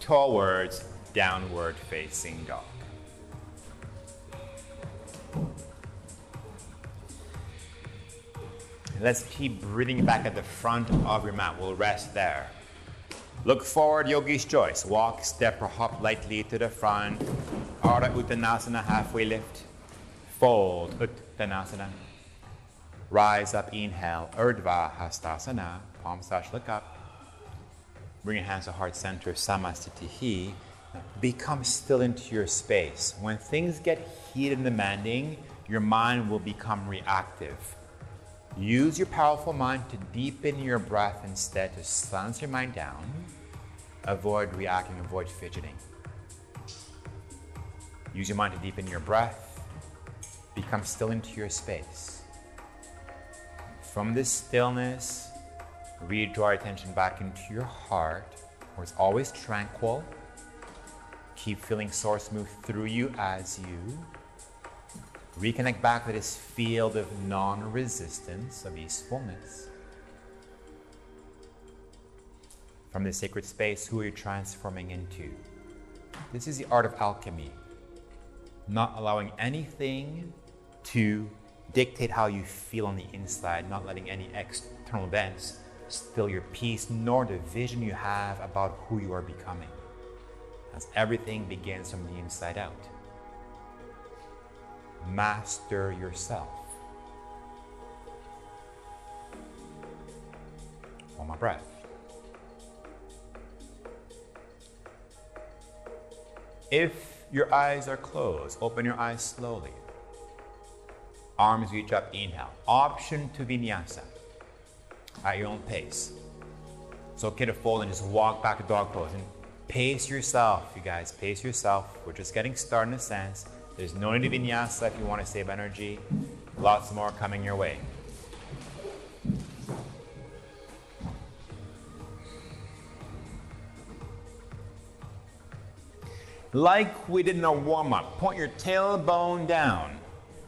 towards downward facing dog. Let's keep breathing back at the front of your mat. We'll rest there. Look forward, Yogi's choice. Walk, step, or hop lightly to the front. Ardha Uttanasana, halfway lift. Fold, Uttanasana. Rise up, inhale, Urdhva Hastasana. Palms touch, look up. Bring your hands to heart center, Samasthiti. Become still into your space. When things get heated and demanding, your mind will become reactive. Use your powerful mind to deepen your breath instead to silence your mind down. Avoid reacting, avoid fidgeting. Use your mind to deepen your breath. Become still into your space. From this stillness, redraw attention back into your heart, where it's always tranquil. Keep feeling source move through you as you Reconnect back to this field of non resistance, of easefulness. From this sacred space, who are you transforming into? This is the art of alchemy. Not allowing anything to dictate how you feel on the inside, not letting any external events steal your peace, nor the vision you have about who you are becoming. As everything begins from the inside out master yourself. Hold my breath. If your eyes are closed, open your eyes slowly. Arms reach up, inhale. Option to vinyasa at your own pace. It's okay to fold and just walk back to dog pose and pace yourself, you guys. Pace yourself. We're just getting started in a sense. There's no need to vinyasa if you want to save energy. Lots more coming your way. Like we did in a warm up, point your tailbone down.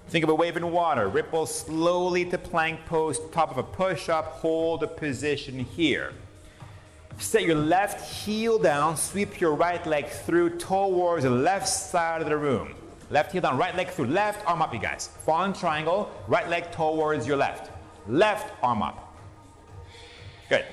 Think of a wave in water. Ripple slowly to plank pose, top of a push up, hold a position here. Set your left heel down, sweep your right leg through towards the left side of the room. Left heel down, right leg through. Left arm up, you guys. Falling triangle, right leg towards your left. Left arm up. Good.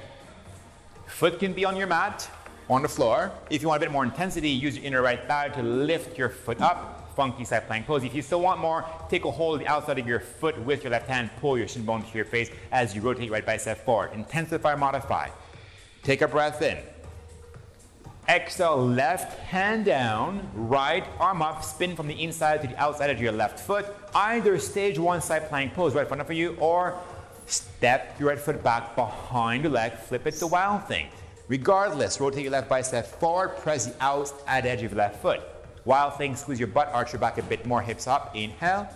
Foot can be on your mat, on the floor. If you want a bit more intensity, use your inner right thigh to lift your foot up. Funky side plank pose. If you still want more, take a hold of the outside of your foot with your left hand. Pull your shin bone to your face as you rotate your right bicep forward. Intensify, modify. Take a breath in. Exhale, left hand down, right arm up, spin from the inside to the outside of your left foot. Either stage one side plank pose right in front of you, or step your right foot back behind your leg, flip it to wild thing. Regardless, rotate your left bicep forward, press the outside edge of your left foot. Wild thing, squeeze your butt, arch your back a bit more, hips up, inhale.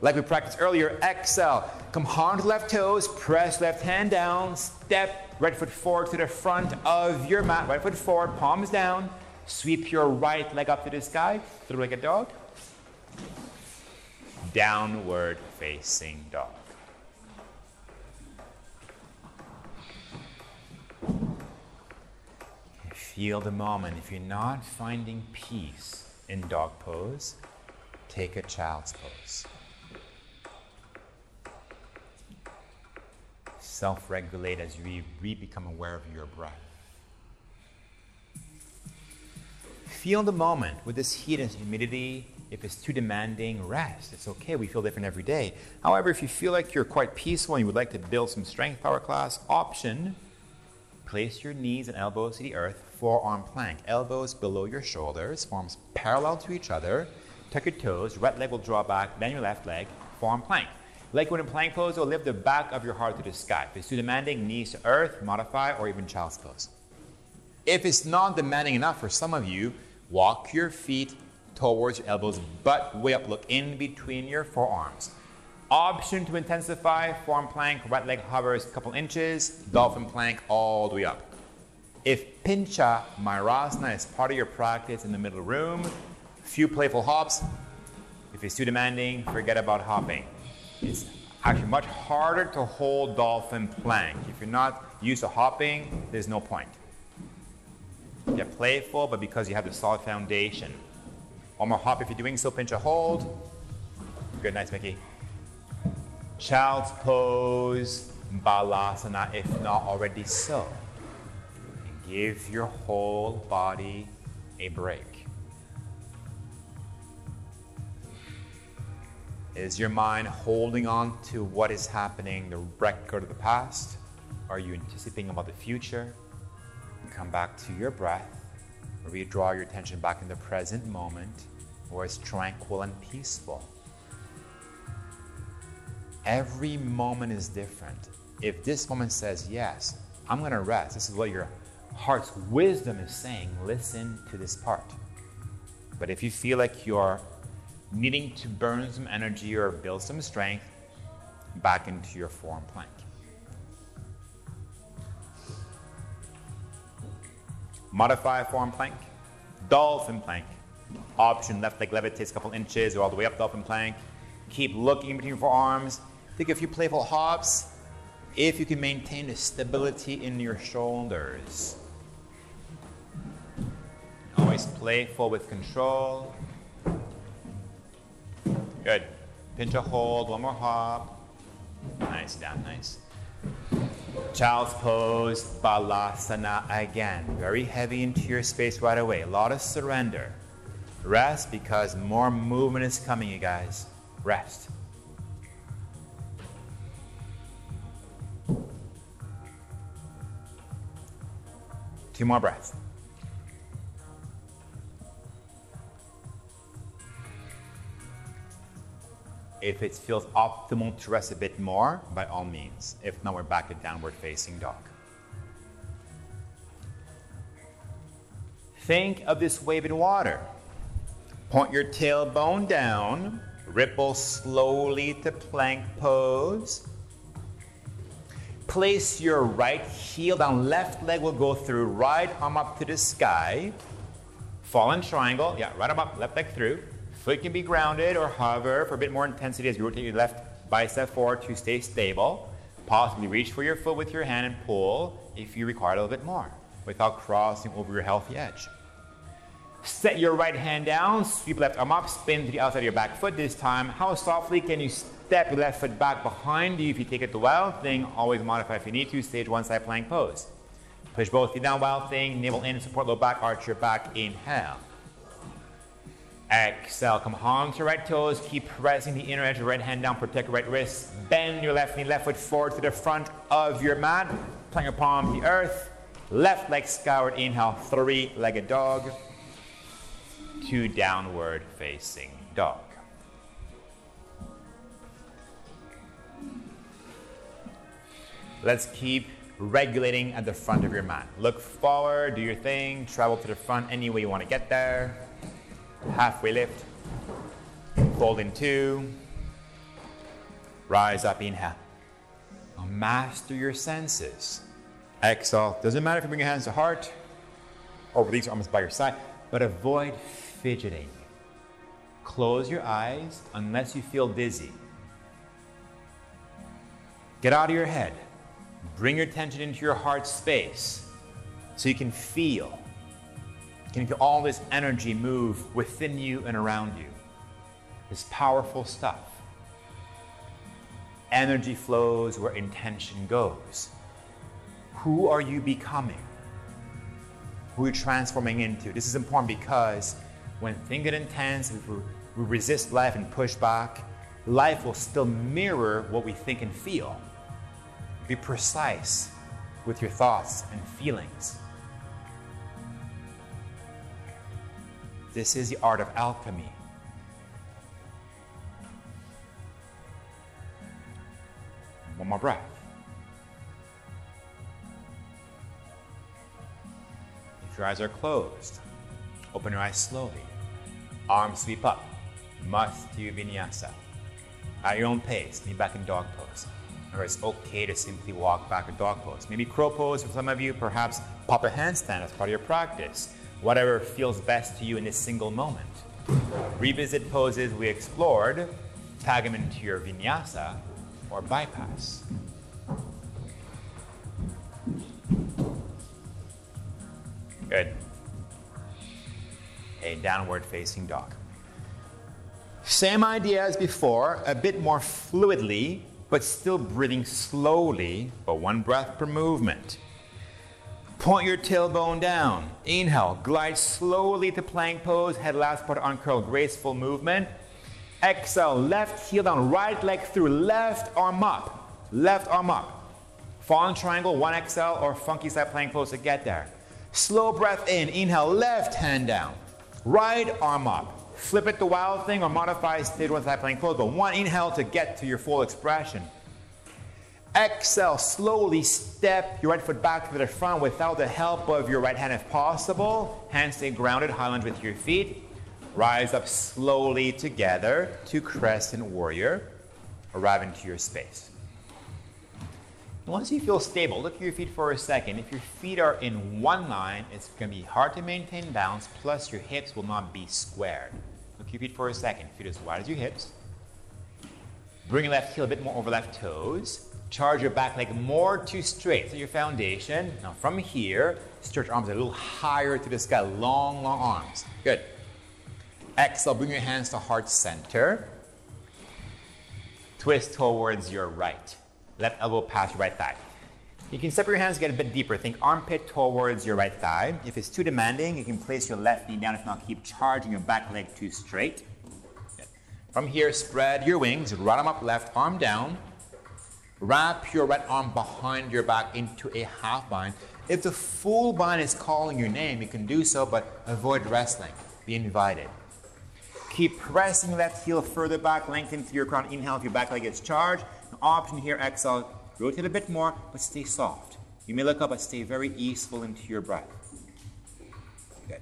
Like we practiced earlier, exhale, come hard to left toes, press left hand down, step Right foot forward to the front of your mat. Right foot forward, palms down. Sweep your right leg up to the sky, through like a dog. Downward facing dog. Feel the moment. If you're not finding peace in dog pose, take a child's pose. self regulate as you re become aware of your breath. Feel the moment with this heat and humidity If it's too demanding, rest. It's okay. We feel different every day. However, if you feel like you're quite peaceful and you would like to build some strength power class, option place your knees and elbows to the earth, forearm plank. Elbows below your shoulders, palms parallel to each other. Tuck your toes, right leg will draw back, then your left leg, forearm plank. Like when in plank pose, will lift the back of your heart to the sky. If it's too demanding, knees to earth, modify, or even child's pose. If it's not demanding enough for some of you, walk your feet towards your elbows, butt way up, look in between your forearms. Option to intensify, forearm plank, right leg hovers a couple inches, dolphin plank all the way up. If Pincha Mayurasana is part of your practice in the middle room, a few playful hops. If it's too demanding, forget about hopping. It's actually much harder to hold dolphin plank. If you're not used to hopping, there's no point. Get playful, but because you have the solid foundation. One more hop if you're doing so, pinch a hold. Good, nice, Mickey. Child's pose, balasana, if not already so. And give your whole body a break. Is your mind holding on to what is happening, the record of the past? Are you anticipating about the future? Come back to your breath, redraw your attention back in the present moment, where it's tranquil and peaceful. Every moment is different. If this moment says, Yes, I'm going to rest, this is what your heart's wisdom is saying, listen to this part. But if you feel like you're needing to burn some energy or build some strength back into your forearm plank. Modify forearm plank, dolphin plank. Option left leg levitates a couple inches or all the way up dolphin plank. Keep looking between your forearms. Take a few playful hops if you can maintain the stability in your shoulders. Always playful with control. Good. Pinch a hold, one more hop. Nice, down, nice. Child's pose, balasana again. Very heavy into your space right away. A lot of surrender. Rest because more movement is coming, you guys. Rest. Two more breaths. If it feels optimal to rest a bit more, by all means. If not, we're back at downward facing dog. Think of this wave in water. Point your tailbone down, ripple slowly to plank pose. Place your right heel down, left leg will go through, right arm up to the sky. Fallen triangle, yeah, right arm up, left leg through. Foot can be grounded or hover for a bit more intensity as you rotate your left bicep forward to stay stable. Possibly reach for your foot with your hand and pull if you require a little bit more without crossing over your healthy edge. Set your right hand down, sweep left arm up, spin to the outside of your back foot this time. How softly can you step your left foot back behind you if you take it the wild thing? Always modify if you need to. Stage one side plank pose. Push both feet down, wild thing, navel in, support low back, arch your back, inhale. Exhale, come on to right toes. Keep pressing the inner edge of right hand down. Protect your right wrist. Bend your left knee, left foot forward to the front of your mat. Plant your palm to the earth. Left leg scoured. Inhale, three legged dog. Two downward facing dog. Let's keep regulating at the front of your mat. Look forward, do your thing, travel to the front any way you want to get there halfway lift, fold in two, rise up, inhale. Now master your senses. Exhale. Doesn't matter if you bring your hands to heart or release your arms by your side, but avoid fidgeting. Close your eyes unless you feel dizzy. Get out of your head. Bring your attention into your heart space so you can feel can feel all this energy move within you and around you. This powerful stuff. Energy flows where intention goes. Who are you becoming? Who are you transforming into? This is important because when things get intense, we resist life and push back, life will still mirror what we think and feel. Be precise with your thoughts and feelings. This is the art of alchemy. One more breath. If your eyes are closed, open your eyes slowly. Arms sweep up. Masthu Vinyasa. At your own pace, be back in dog pose. Or it's okay to simply walk back a dog pose. Maybe crow pose for some of you, perhaps pop a handstand as part of your practice. Whatever feels best to you in this single moment. Revisit poses we explored, tag them into your vinyasa or bypass. Good. A downward facing dog. Same idea as before, a bit more fluidly, but still breathing slowly, but one breath per movement. Point your tailbone down. Inhale, glide slowly to plank pose, head last part uncurl, graceful movement. Exhale, left heel down, right leg through, left arm up, left arm up. Fallen triangle, one exhale, or funky side plank pose to get there. Slow breath in, inhale, left hand down, right arm up. Flip it to wild thing or modify state one side plank pose, but one inhale to get to your full expression. Exhale, slowly step your right foot back to the front without the help of your right hand if possible. Hands stay grounded, high lunge with your feet. Rise up slowly together to crescent warrior. Arrive into your space. Once you feel stable, look at your feet for a second. If your feet are in one line, it's going to be hard to maintain balance, plus your hips will not be squared. Look it for a second. Feet as wide as your hips. Bring left heel a bit more over left toes. Charge your back leg more to straight. So your foundation. Now from here, stretch arms a little higher to the sky. Long, long arms. Good. Exhale, bring your hands to heart center. Twist towards your right. Left elbow past your right thigh. You can separate your hands, get a bit deeper. Think armpit towards your right thigh. If it's too demanding, you can place your left knee down. If not, keep charging your back leg too straight. From here, spread your wings, right arm up, left arm down. Wrap your right arm behind your back into a half bind. If the full bind is calling your name, you can do so, but avoid wrestling. Be invited. Keep pressing left heel further back, lengthen through your crown. Inhale if your back leg gets charged. Option here, exhale, rotate a bit more, but stay soft. You may look up, but stay very easeful into your breath. Good.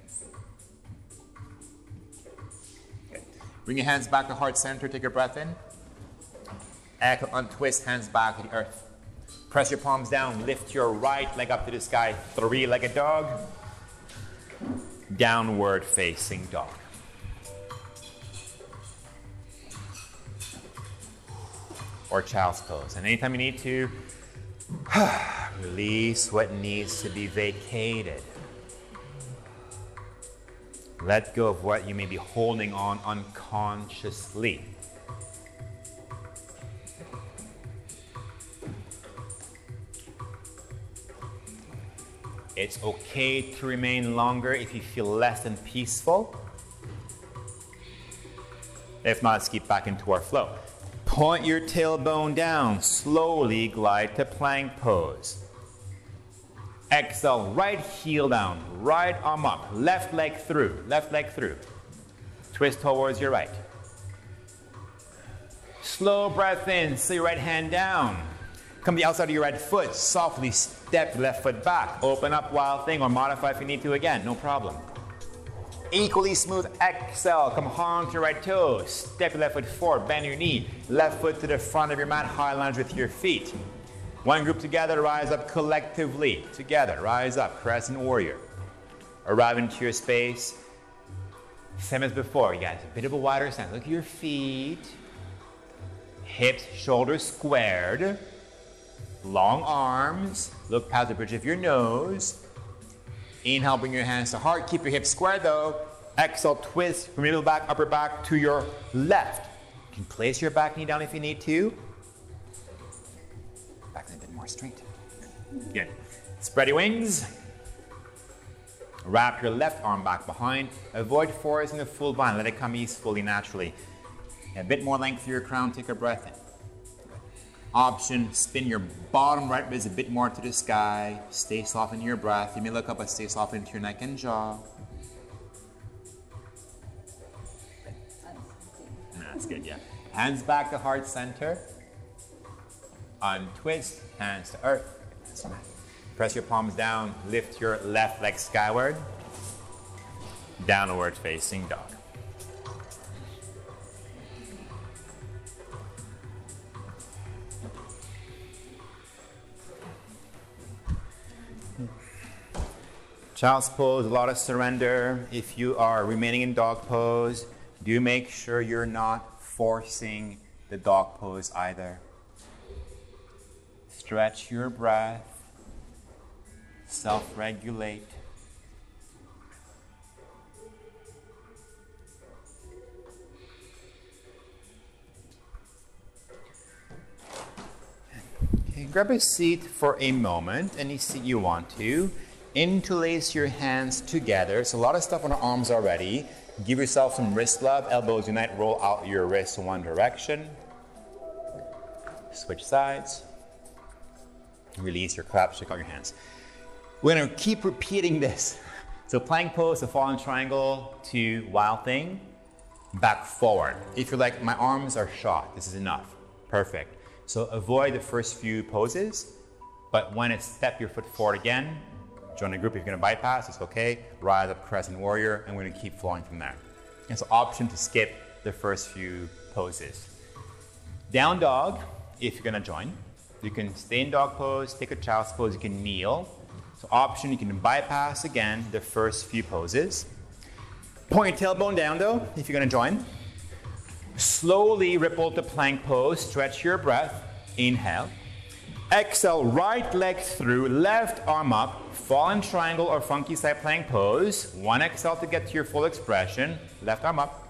Good. Bring your hands back to heart center. Take your breath in. Exhale, untwist, hands back to the earth. Press your palms down. Lift your right leg up to the sky. Three-legged dog. Downward facing dog. Or child's pose. And anytime you need to, release what needs to be vacated. Let go of what you may be holding on unconsciously. It's okay to remain longer if you feel less than peaceful. If not, let's keep back into our flow. Point your tailbone down. Slowly glide to plank pose. Exhale, right heel down, right arm up, left leg through, left leg through. Twist towards your right. Slow breath in, see your right hand down. Come the outside of your right foot, softly step left foot back. Open up wild thing or modify if you need to again, no problem. Equally smooth exhale. Come hard to your right toes. Step your left foot forward. Bend your knee. Left foot to the front of your mat. High lunge with your feet. One group together. Rise up collectively. Together. Rise up. Crescent warrior. Arrive into your space. Same as before. You guys, a bit of a wider stance. Look at your feet. Hips, shoulders squared. Long arms. Look past the bridge of your nose. Inhale, bring your hands to heart. Keep your hips square though. Exhale, twist from middle back, upper back to your left. You can place your back knee down if you need to. Back a bit more straight. Good. Spread your wings. Wrap your left arm back behind. Avoid forcing the full bind. Let it come ease fully naturally. A bit more length through your crown. Take a breath in. Option, spin your bottom right ribs a bit more to the sky. Stay soft in your breath. You may look up, but stay soft into your neck and jaw. That's good, yeah. Hands back to heart center. Untwist, hands to earth. Press your palms down, lift your left leg skyward. Downward facing dog. Child's pose, a lot of surrender. If you are remaining in dog pose, do make sure you're not forcing the dog pose either. Stretch your breath, self regulate. Grab a seat for a moment, any seat you want to interlace your hands together. So a lot of stuff on the arms already. Give yourself some wrist love. Elbows unite. Roll out your wrists in one direction. Switch sides. Release your claps. Check out your hands. We're gonna keep repeating this. So plank pose, the fallen triangle to wild thing, back forward. If you're like, my arms are shot, this is enough. Perfect. So avoid the first few poses, but when it's step your foot forward again, Join a group if you're going to bypass, it's okay. Rise up crescent warrior, and we're going to keep flowing from there. It's an option to skip the first few poses. Down dog, if you're going to join. You can stay in dog pose, take a child's pose, you can kneel. So option, you can bypass again the first few poses. Point your tailbone down though, if you're going to join. Slowly ripple to plank pose, stretch your breath. Inhale. Exhale, right leg through, left arm up, fallen triangle or funky side plank pose. One exhale to get to your full expression. Left arm up.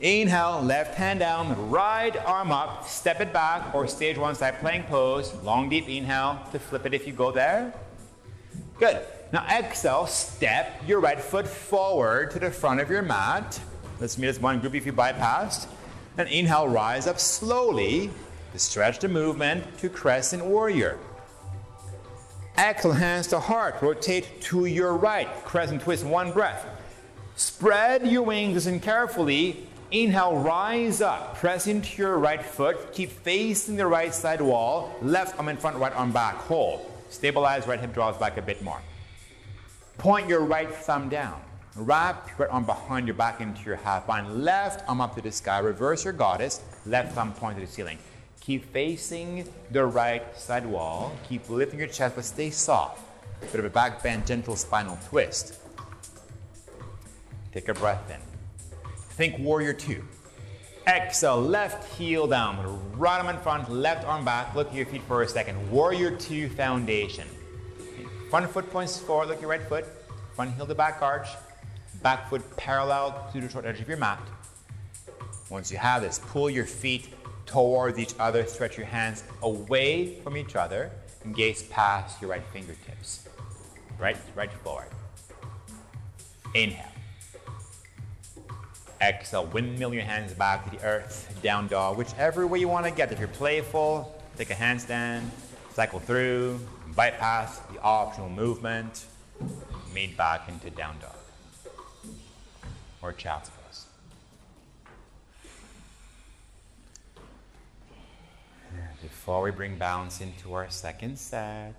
Inhale, left hand down, right arm up, step it back, or stage one side plank pose. Long deep inhale to flip it if you go there. Good. Now exhale, step your right foot forward to the front of your mat. Let's meet as one group if you bypassed. And inhale, rise up slowly to stretch the movement to crescent warrior. Exhale, hands to heart. Rotate to your right. Crescent twist, one breath. Spread your wings, listen carefully. Inhale, rise up. Press into your right foot. Keep facing the right side wall. Left arm in front, right arm back. Hold. Stabilize, right hip draws back a bit more. Point your right thumb down. Wrap your right arm behind your back into your half bind. Left arm up to the sky. Reverse your goddess. Left thumb point to the ceiling. Keep facing the right side wall. Keep lifting your chest, but stay soft. Bit of a back bend, gentle spinal twist. Take a breath in. Think warrior two. Exhale, left heel down, right arm in front, left arm back. Look at your feet for a second. Warrior two foundation. Front foot points forward, look at your right foot. Front heel to back arch. Back foot parallel to the short edge of your mat. Once you have this, pull your feet towards each other. Stretch your hands away from each other and gaze past your right fingertips. Right, right forward. Inhale. Exhale, windmill your hands back to the earth, down dog, whichever way you want to get. If you're playful, take a handstand, cycle through, bypass the optional movement, meet back into down dog or child's Before we bring balance into our second set,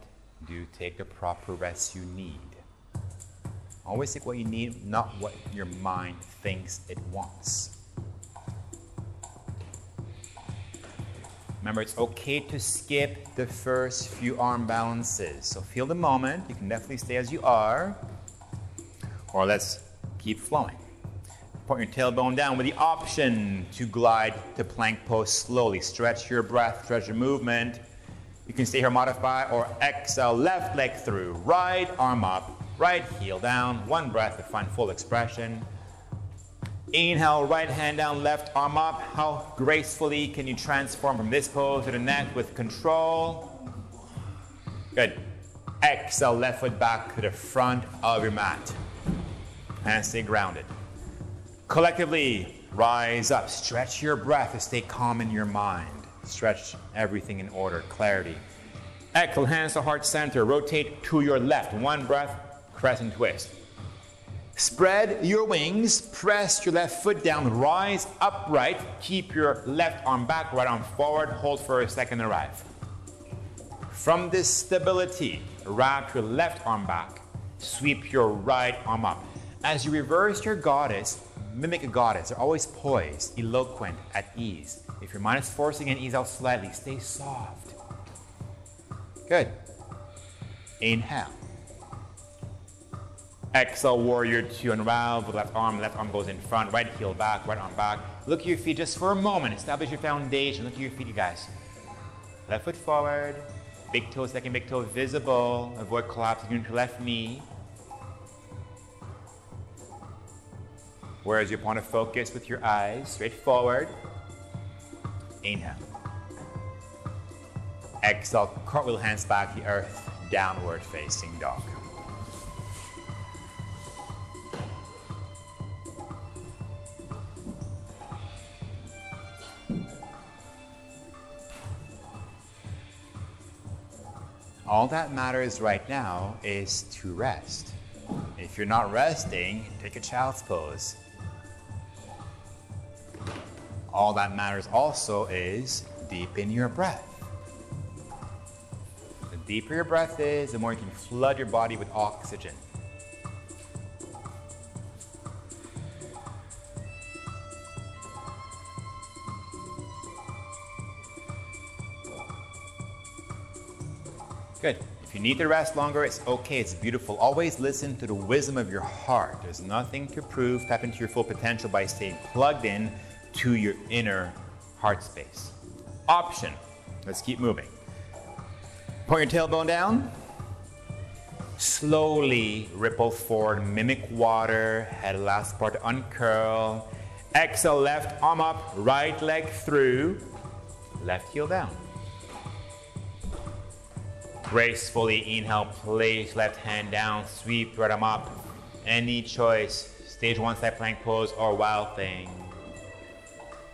do take the proper rest you need. Always take what you need, not what your mind thinks it wants. Remember, it's okay to skip the first few arm balances. So feel the moment. You can definitely stay as you are, or let's keep flowing. Point your tailbone down with the option to glide to plank pose slowly. Stretch your breath, stretch your movement. You can stay here, modify, or exhale, left leg through, right arm up, right heel down. One breath to find full expression. Inhale, right hand down, left arm up. How gracefully can you transform from this pose to the next with control? Good. Exhale, left foot back to the front of your mat. And stay grounded. Collectively, rise up. Stretch your breath to stay calm in your mind. Stretch everything in order, clarity. Exhale, hands to heart center. Rotate to your left. One breath, crescent twist. Spread your wings, press your left foot down, rise upright, keep your left arm back, right arm forward, hold for a second, arrive. From this stability, wrap your left arm back, sweep your right arm up. As you reverse your goddess, mimic a goddess. They're always poised, eloquent, at ease. If your mind is forcing and ease out slightly, stay soft. Good. Inhale. Exhale, warrior two, unravel left arm, left arm goes in front, right heel back, right arm back. Look at your feet just for a moment. Establish your foundation. Look at your feet, you guys. Left foot forward, big toe, second big toe visible. Avoid collapsing into left knee. Where's your point to focus with your eyes? Straight forward. Inhale. Exhale, cartwheel hands back the earth, downward facing dog. All that matters right now is to rest. If you're not resting, take a child's pose. All that matters also is deepen your breath. The deeper your breath is, the more you can flood your body with oxygen. Good. If you need to rest longer, it's okay. It's beautiful. Always listen to the wisdom of your heart. There's nothing to prove. Tap into your full potential by staying plugged in to your inner heart space. Option. Let's keep moving. Point your tailbone down. Slowly ripple forward, mimic water. Head last part uncurl. Exhale, left arm up, right leg through, left heel down. Gracefully inhale, place left hand down, sweep right arm up. Any choice, stage one side plank pose or wild thing.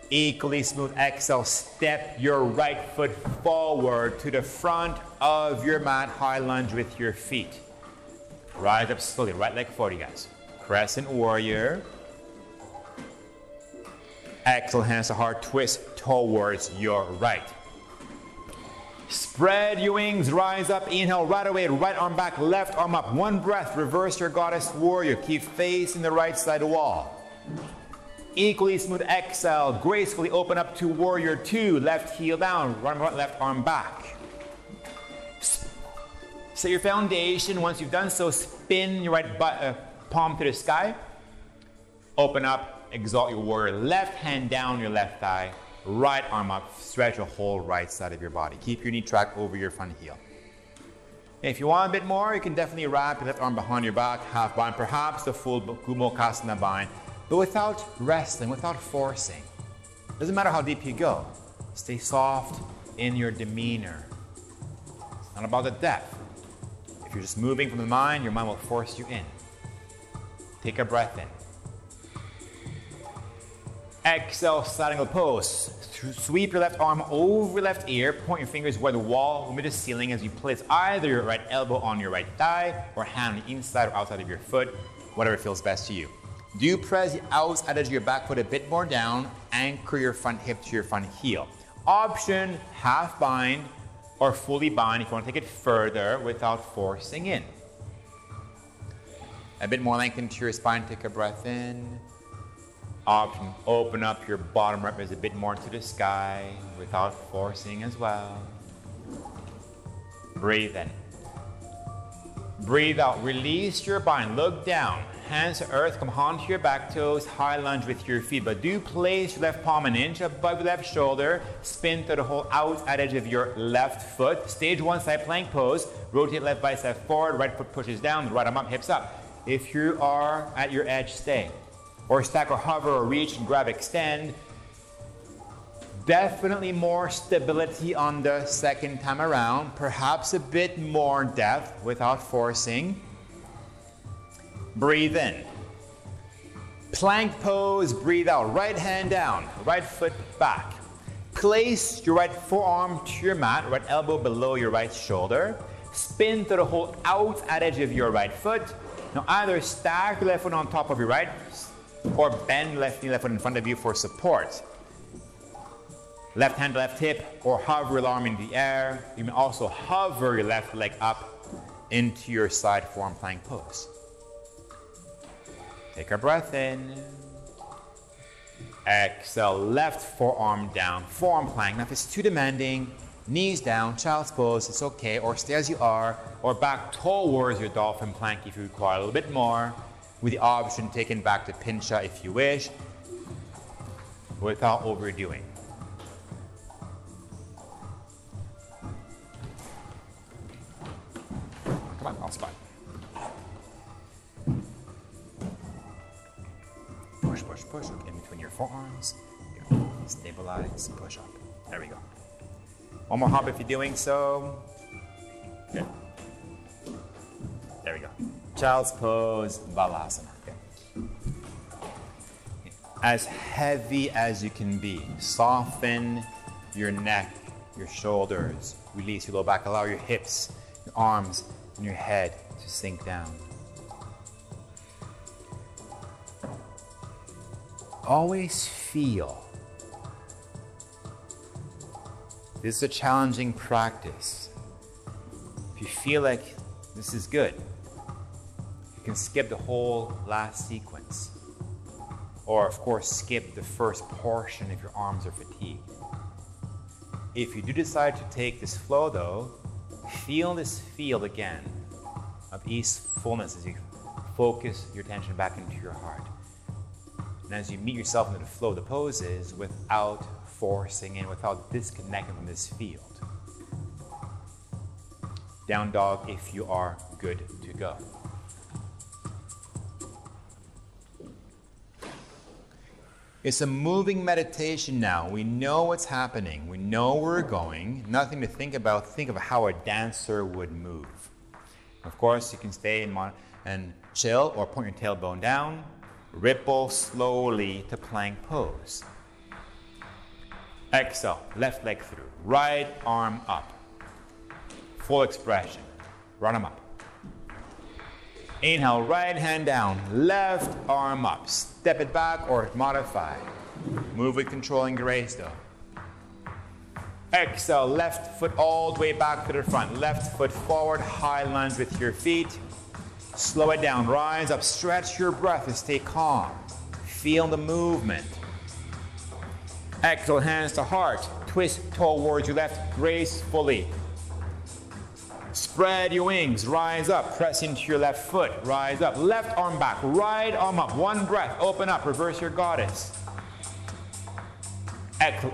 Equally smooth exhale, step your right foot forward to the front of your mat, high lunge with your feet. Rise up slowly, right leg forward, you guys. Crescent warrior. Exhale, hands to heart, twist towards your right. Spread your wings, rise up, inhale right away, right arm back, left arm up. One breath, reverse your goddess warrior. Keep facing the right side wall. Equally smooth exhale, gracefully open up to warrior two, left heel down, right, left arm back. Set your foundation. Once you've done so, spin your right butt, uh, palm to the sky. Open up, exalt your warrior. Left hand down your left thigh, right arm up, stretch the whole right side of your body. Keep your knee track over your front heel. If you want a bit more, you can definitely wrap your left arm behind your back, half bind, perhaps the full Gomukhasana bind, but without wrestling, without forcing. Doesn't matter how deep you go. Stay soft in your demeanor. It's not about the depth. If you're just moving from the mind, your mind will force you in. Take a breath in. Exhale, side pose. Sweep your left arm over your left ear. Point your fingers where the wall meet the ceiling as you place either your right elbow on your right thigh or hand on the inside or outside of your foot, whatever feels best to you. Do you press edge of your back foot a bit more down? Anchor your front hip to your front heel. Option half bind or fully bind if you want to take it further without forcing in. A bit more length into your spine. Take a breath in option. Open up your bottom rib a bit more to the sky without forcing as well. Breathe in. Breathe out. Release your bind. Look down. Hands to earth. Come onto your back toes. High lunge with your feet. But do place your left palm an inch above your left shoulder. Spin to the whole outside edge of your left foot. Stage one side plank pose. Rotate left bicep forward. Right foot pushes down. Right arm up. Hips up. If you are at your edge, stay or stack or hover or reach and grab extend. Definitely more stability on the second time around, perhaps a bit more depth without forcing. Breathe in. Plank pose, breathe out. Right hand down, right foot back. Place your right forearm to your mat, right elbow below your right shoulder. Spin to the whole outside edge of your right foot. Now either stack your left foot on top of your right or bend left knee, left foot in front of you for support. Left hand, left hip, or hover your arm in the air. You may also hover your left leg up into your side forearm plank pose. Take a breath in. Exhale, left forearm down, forearm plank. Now, if it's too demanding, knees down, child's pose, it's okay, or stay as you are, or back towards your dolphin plank if you require a little bit more, with the option taken back to pincha if you wish, without overdoing. Come on, I'll spot. Push, push, push. In between your forearms. Stabilize, push up. There we go. One more hop if you're doing so. Good. There we go. Child's pose, Balasana. As heavy as you can be. Soften your neck, your shoulders. Release your low back. Allow your hips, your arms, and your head to sink down. Always feel. This is a challenging practice. If you feel like this is good, you can skip the whole last sequence. Or, of course, skip the first portion if your arms are fatigued. If you do decide to take this flow, though, feel this field again of easefulness as you focus your attention back into your heart. And as you meet yourself into the flow of the poses without forcing in, without disconnecting from this field. Down dog if you are good to go. It's a moving meditation now. We know what's happening. Know where we're going. Nothing to think about. Think of how a dancer would move. Of course, you can stay and, mon- and chill or point your tailbone down. Ripple slowly to plank pose. Exhale, left leg through. Right arm up. Full expression. Run them up. Inhale, right hand down, left arm up. Step it back or modify. Move with control and grace though. Exhale, left foot all the way back to the front. Left foot forward, high lunge with your feet. Slow it down, rise up, stretch your breath and stay calm. Feel the movement. Exhale, hands to heart. Twist towards your left gracefully. Spread your wings, rise up, press into your left foot, rise up, left arm back, right arm up, one breath, open up, reverse your goddess.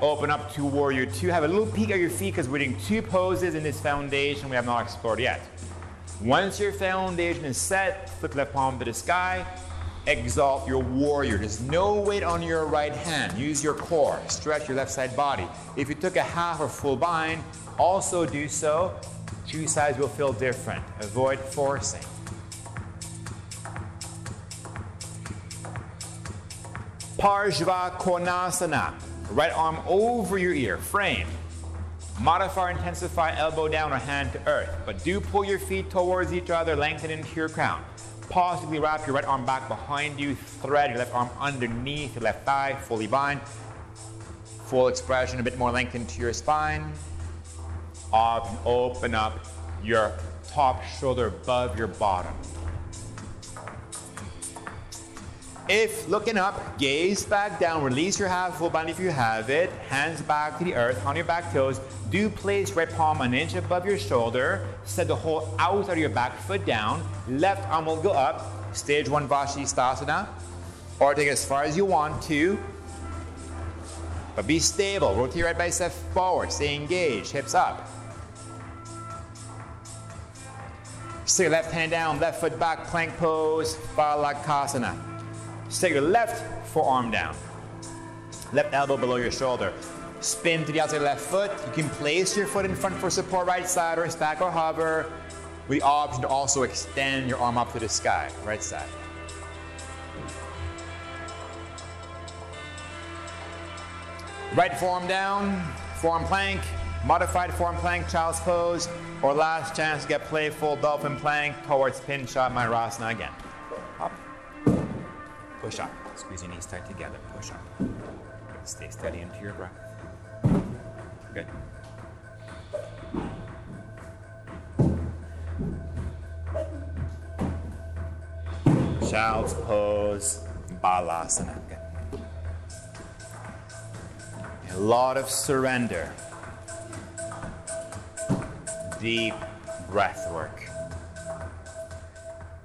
Open up to warrior two. Have a little peek at your feet because we're doing two poses in this foundation we have not explored yet. Once your foundation is set, flip left palm to the sky, exalt your warrior. There's no weight on your right hand. Use your core, stretch your left side body. If you took a half or full bind, also do so Two sides will feel different. Avoid forcing. Parshva Konasana. Right arm over your ear. Frame. Modify or intensify elbow down or hand to earth. But do pull your feet towards each other, lengthen into your crown. Possibly wrap your right arm back behind you. Thread your left arm underneath your left thigh. Fully bind. Full expression, a bit more length into your spine up open up your top shoulder above your bottom. If looking up, gaze back down, release your half full bind if you have it, hands back to the earth on your back toes. Do place right palm an inch above your shoulder, set the whole outside of your back foot down. Left arm will go up, stage one Vashisthasana, or take as far as you want to. But be stable, rotate your right bicep forward, stay engaged, hips up. Stick your left hand down, left foot back, plank pose, Phalakasana. Stick your left forearm down. Left elbow below your shoulder. spin to the outside left foot. You can place your foot in front for support right side or stack or hover the option to also extend your arm up to the sky, right side. Right forearm down, forearm plank, modified forearm plank, child's pose, or last chance to get playful dolphin plank towards pincha, Mayurasana again. Up, push up, squeeze your knees tight together, push up. Stay steady into your breath. Good. Child's pose, balasana. Good. A lot of surrender. Deep breath work.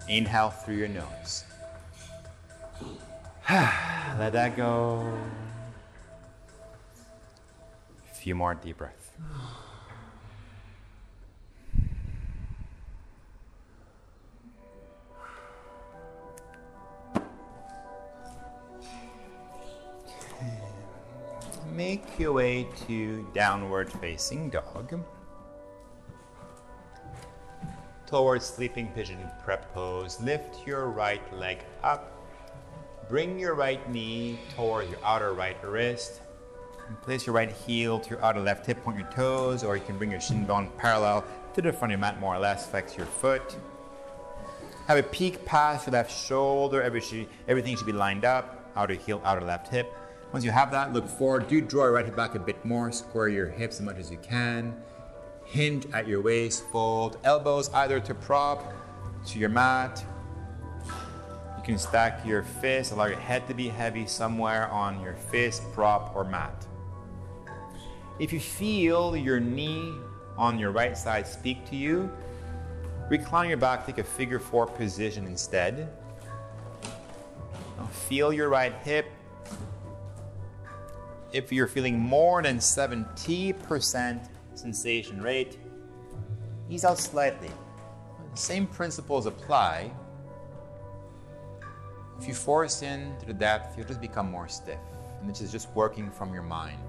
Inhale through your nose. Let that go. A few more deep breaths. Make your way to downward facing dog. Towards sleeping pigeon prep pose. Lift your right leg up. Bring your right knee toward your outer right wrist. And place your right heel to your outer left hip, point your toes, or you can bring your shin bone parallel to the front of your mat more or less. Flex your foot. Have a peek past your left shoulder. Everything should be lined up. Outer heel, outer left hip. Once you have that, look forward. Do draw your right hip back a bit more. Square your hips as much as you can. Hinge at your waist. Fold elbows either to prop to your mat. Can stack your fists. Allow your head to be heavy somewhere on your fist, prop, or mat. If you feel your knee on your right side speak to you, recline your back, take a figure four position instead. Now feel your right hip. If you're feeling more than 70% sensation rate, ease out slightly. The same principles apply. If you force in to the depth, you'll just become more stiff. And this is just working from your mind.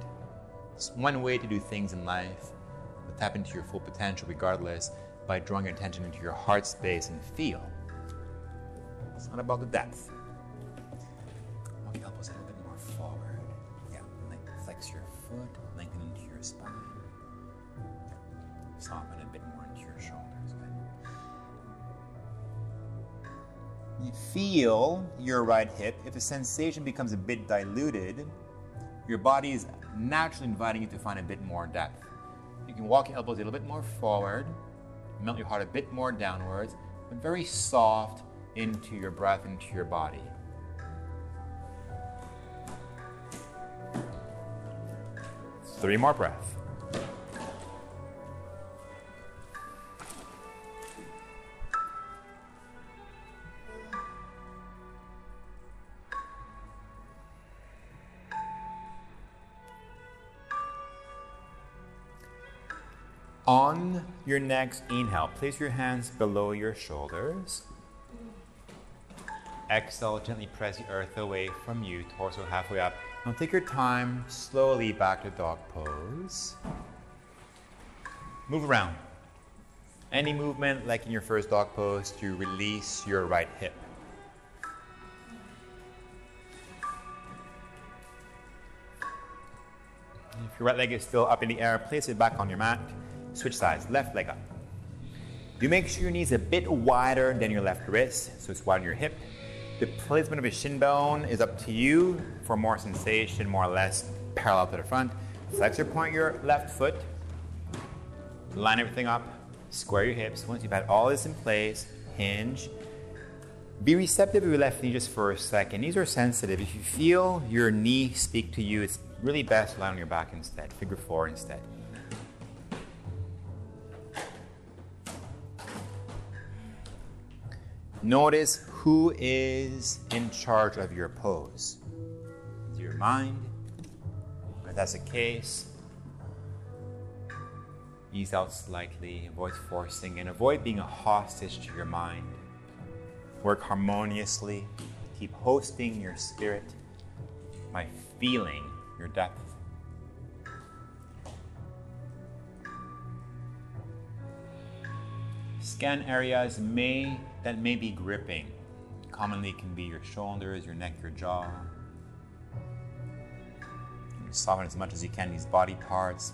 It's one way to do things in life, but tap into your full potential regardless by drawing your attention into your heart space and feel. It's not about the depth. Feel your right hip. If the sensation becomes a bit diluted, your body is naturally inviting you to find a bit more depth. You can walk your elbows a little bit more forward, melt your heart a bit more downwards, but very soft into your breath, into your body. Three more breaths. On your next inhale, place your hands below your shoulders. Exhale, gently press the earth away from you, torso halfway up. Now take your time, slowly back to dog pose. Move around. Any movement, like in your first dog pose, to release your right hip. If your right leg is still up in the air, place it back on your mat. Switch sides, left leg up. You make sure your knee is a bit wider than your left wrist, so it's wider than your hip. The placement of your shin bone is up to you for more sensation, more or less parallel to the front. Flex or point your left foot, line everything up, square your hips. Once you've had all this in place, hinge. Be receptive of your left knee just for a second. Knees are sensitive. If you feel your knee speak to you, it's really best to lie on your back instead, figure four instead. Notice who is in charge of your pose. It's your mind? If that's the case, ease out slightly, avoid forcing, and avoid being a hostage to your mind. Work harmoniously, keep hosting your spirit by feeling your depth. Scan areas may that may be gripping. Commonly can be your shoulders, your neck, your jaw. Soften as much as you can these body parts.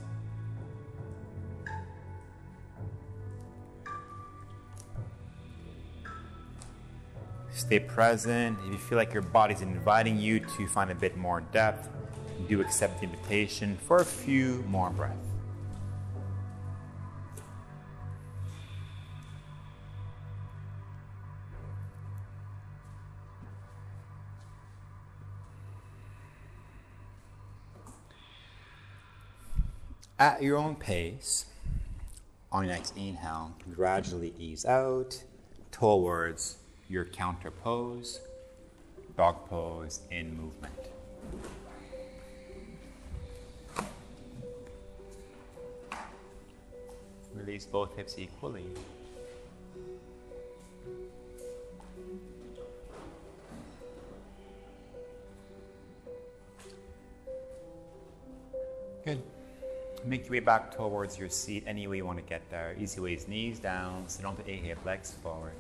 Stay present. If you feel like your body's inviting you to find a bit more depth, do accept the invitation for a few more breaths. At your own pace, on your next inhale, gradually ease out towards your counter pose, dog pose in movement. Release both hips equally. Make your way back towards your seat any way you want to get there. Easy ways, knees down, sit onto a hip, legs forward.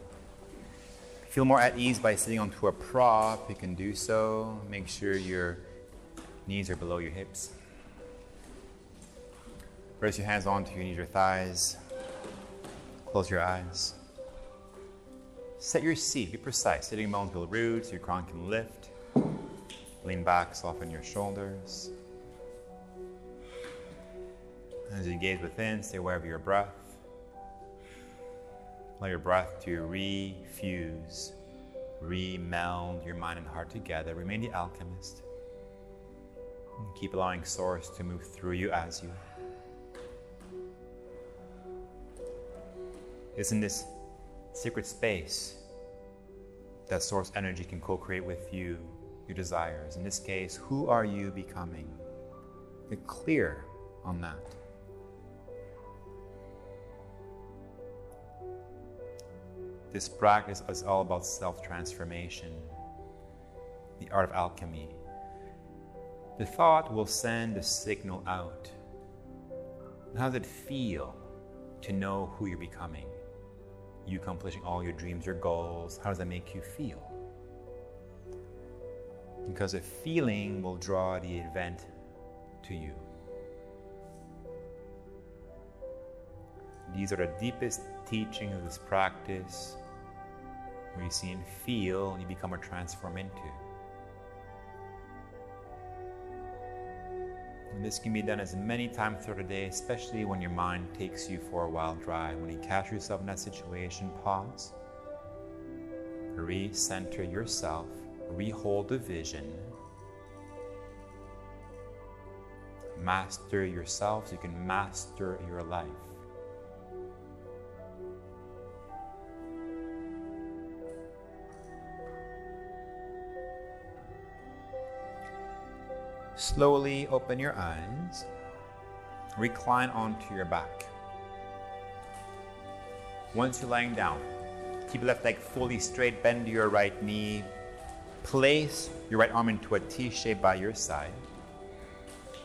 Feel more at ease by sitting onto a prop, you can do so. Make sure your knees are below your hips. Press your hands onto your knees or thighs. Close your eyes. Set your seat, be precise. Sitting bones build roots, your crown can lift. Lean back, soften your shoulders. As you gaze within, stay aware of your breath. Allow your breath to refuse, remeld your mind and heart together. Remain the alchemist. And keep allowing Source to move through you as you. It's in this secret space that Source energy can co create with you your desires. In this case, who are you becoming? Get clear on that. This practice is all about self transformation, the art of alchemy. The thought will send a signal out. How does it feel to know who you're becoming? You accomplishing all your dreams, your goals, how does that make you feel? Because a feeling will draw the event to you. These are the deepest teachings of this practice you see and feel and you become or transform into. And this can be done as many times throughout the day, especially when your mind takes you for a wild drive. When you catch yourself in that situation, pause, recenter yourself, rehold the vision, master yourself so you can master your life. Slowly open your eyes. Recline onto your back. Once you're lying down, keep your left leg fully straight, bend your right knee. Place your right arm into a T shape by your side.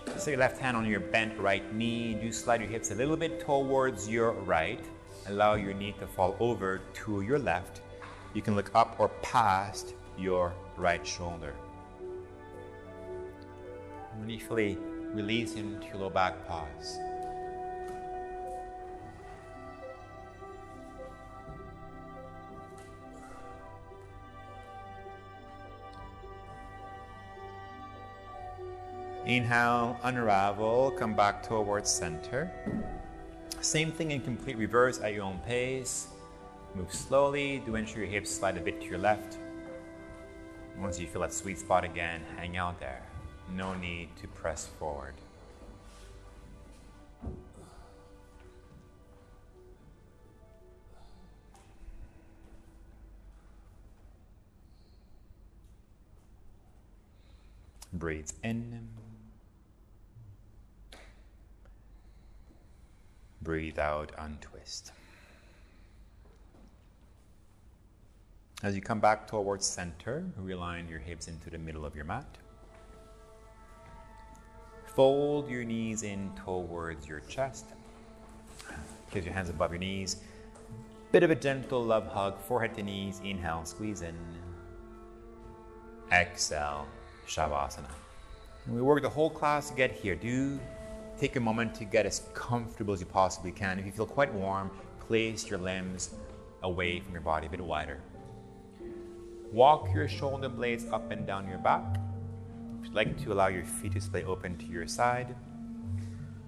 Place your left hand on your bent right knee. Do slide your hips a little bit towards your right. Allow your knee to fall over to your left. You can look up or past your right shoulder. Briefly release into low back pause. Inhale, unravel, come back towards center. Same thing in complete reverse at your own pace. Move slowly, do ensure your hips slide a bit to your left. Once you feel that sweet spot again, hang out there no need to press forward. Breathe in. Breathe out, untwist. As you come back towards center, realign your hips into the middle of your mat. Fold your knees in towards your chest. Place your hands above your knees. Bit of a gentle love hug, forehead to knees. Inhale, squeeze in. Exhale, Shavasana. And we work the whole class to get here. Do take a moment to get as comfortable as you possibly can. If you feel quite warm, place your limbs away from your body, a bit wider. Walk your shoulder blades up and down your back. Like to allow your feet to stay open to your side,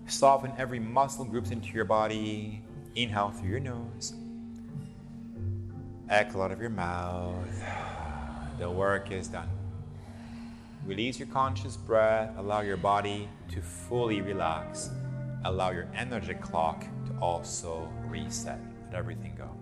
soften every muscle groups into your body. Inhale through your nose. Exhale out of your mouth. The work is done. Release your conscious breath. Allow your body to fully relax. Allow your energy clock to also reset. Let everything go.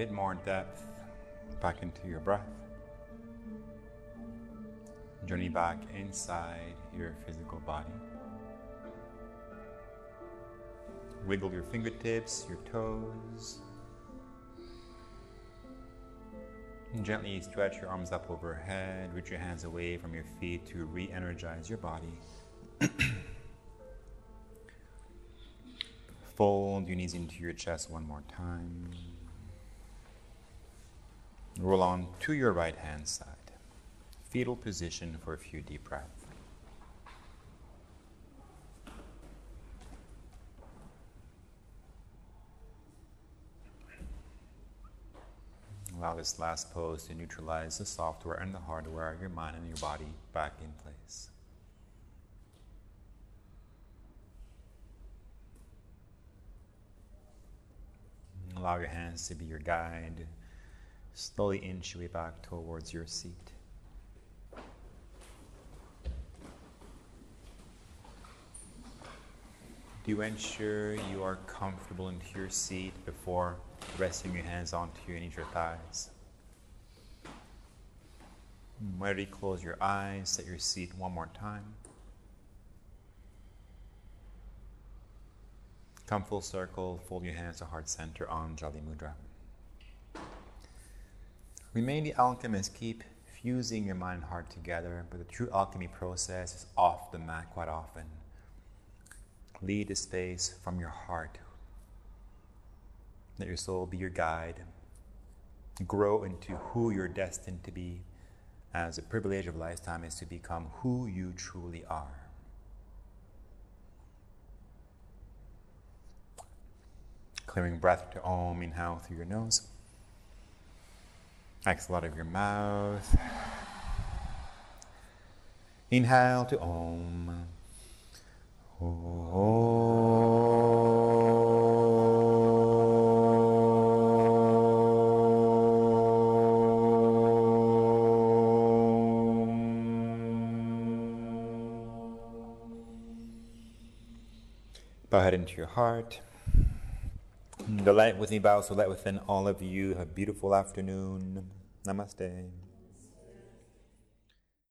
Bit more depth back into your breath. Journey back inside your physical body. Wiggle your fingertips, your toes. And gently stretch your arms up overhead. Reach your hands away from your feet to re energize your body. Fold your knees into your chest one more time. Roll on to your right hand side. Fetal position for a few deep breaths. Allow this last pose to neutralize the software and the hardware, your mind and your body back in place. Allow your hands to be your guide. Slowly inch your way back towards your seat. Do you ensure you are comfortable into your seat before resting your hands onto your knees or thighs? Ready, close your eyes, set your seat one more time. Come full circle, fold your hands to heart center Anjali Mudra. Remain the alchemists keep fusing your mind and heart together, but the true alchemy process is off the mat quite often. Lead the space from your heart. Let your soul be your guide. Grow into who you're destined to be, as the privilege of lifetime is to become who you truly are. Clearing breath to Om, inhale through your nose. Exhale out of your mouth. Inhale to Om. Bow head into your heart. The light within bows, so light within all of you. Have a beautiful afternoon. Namaste.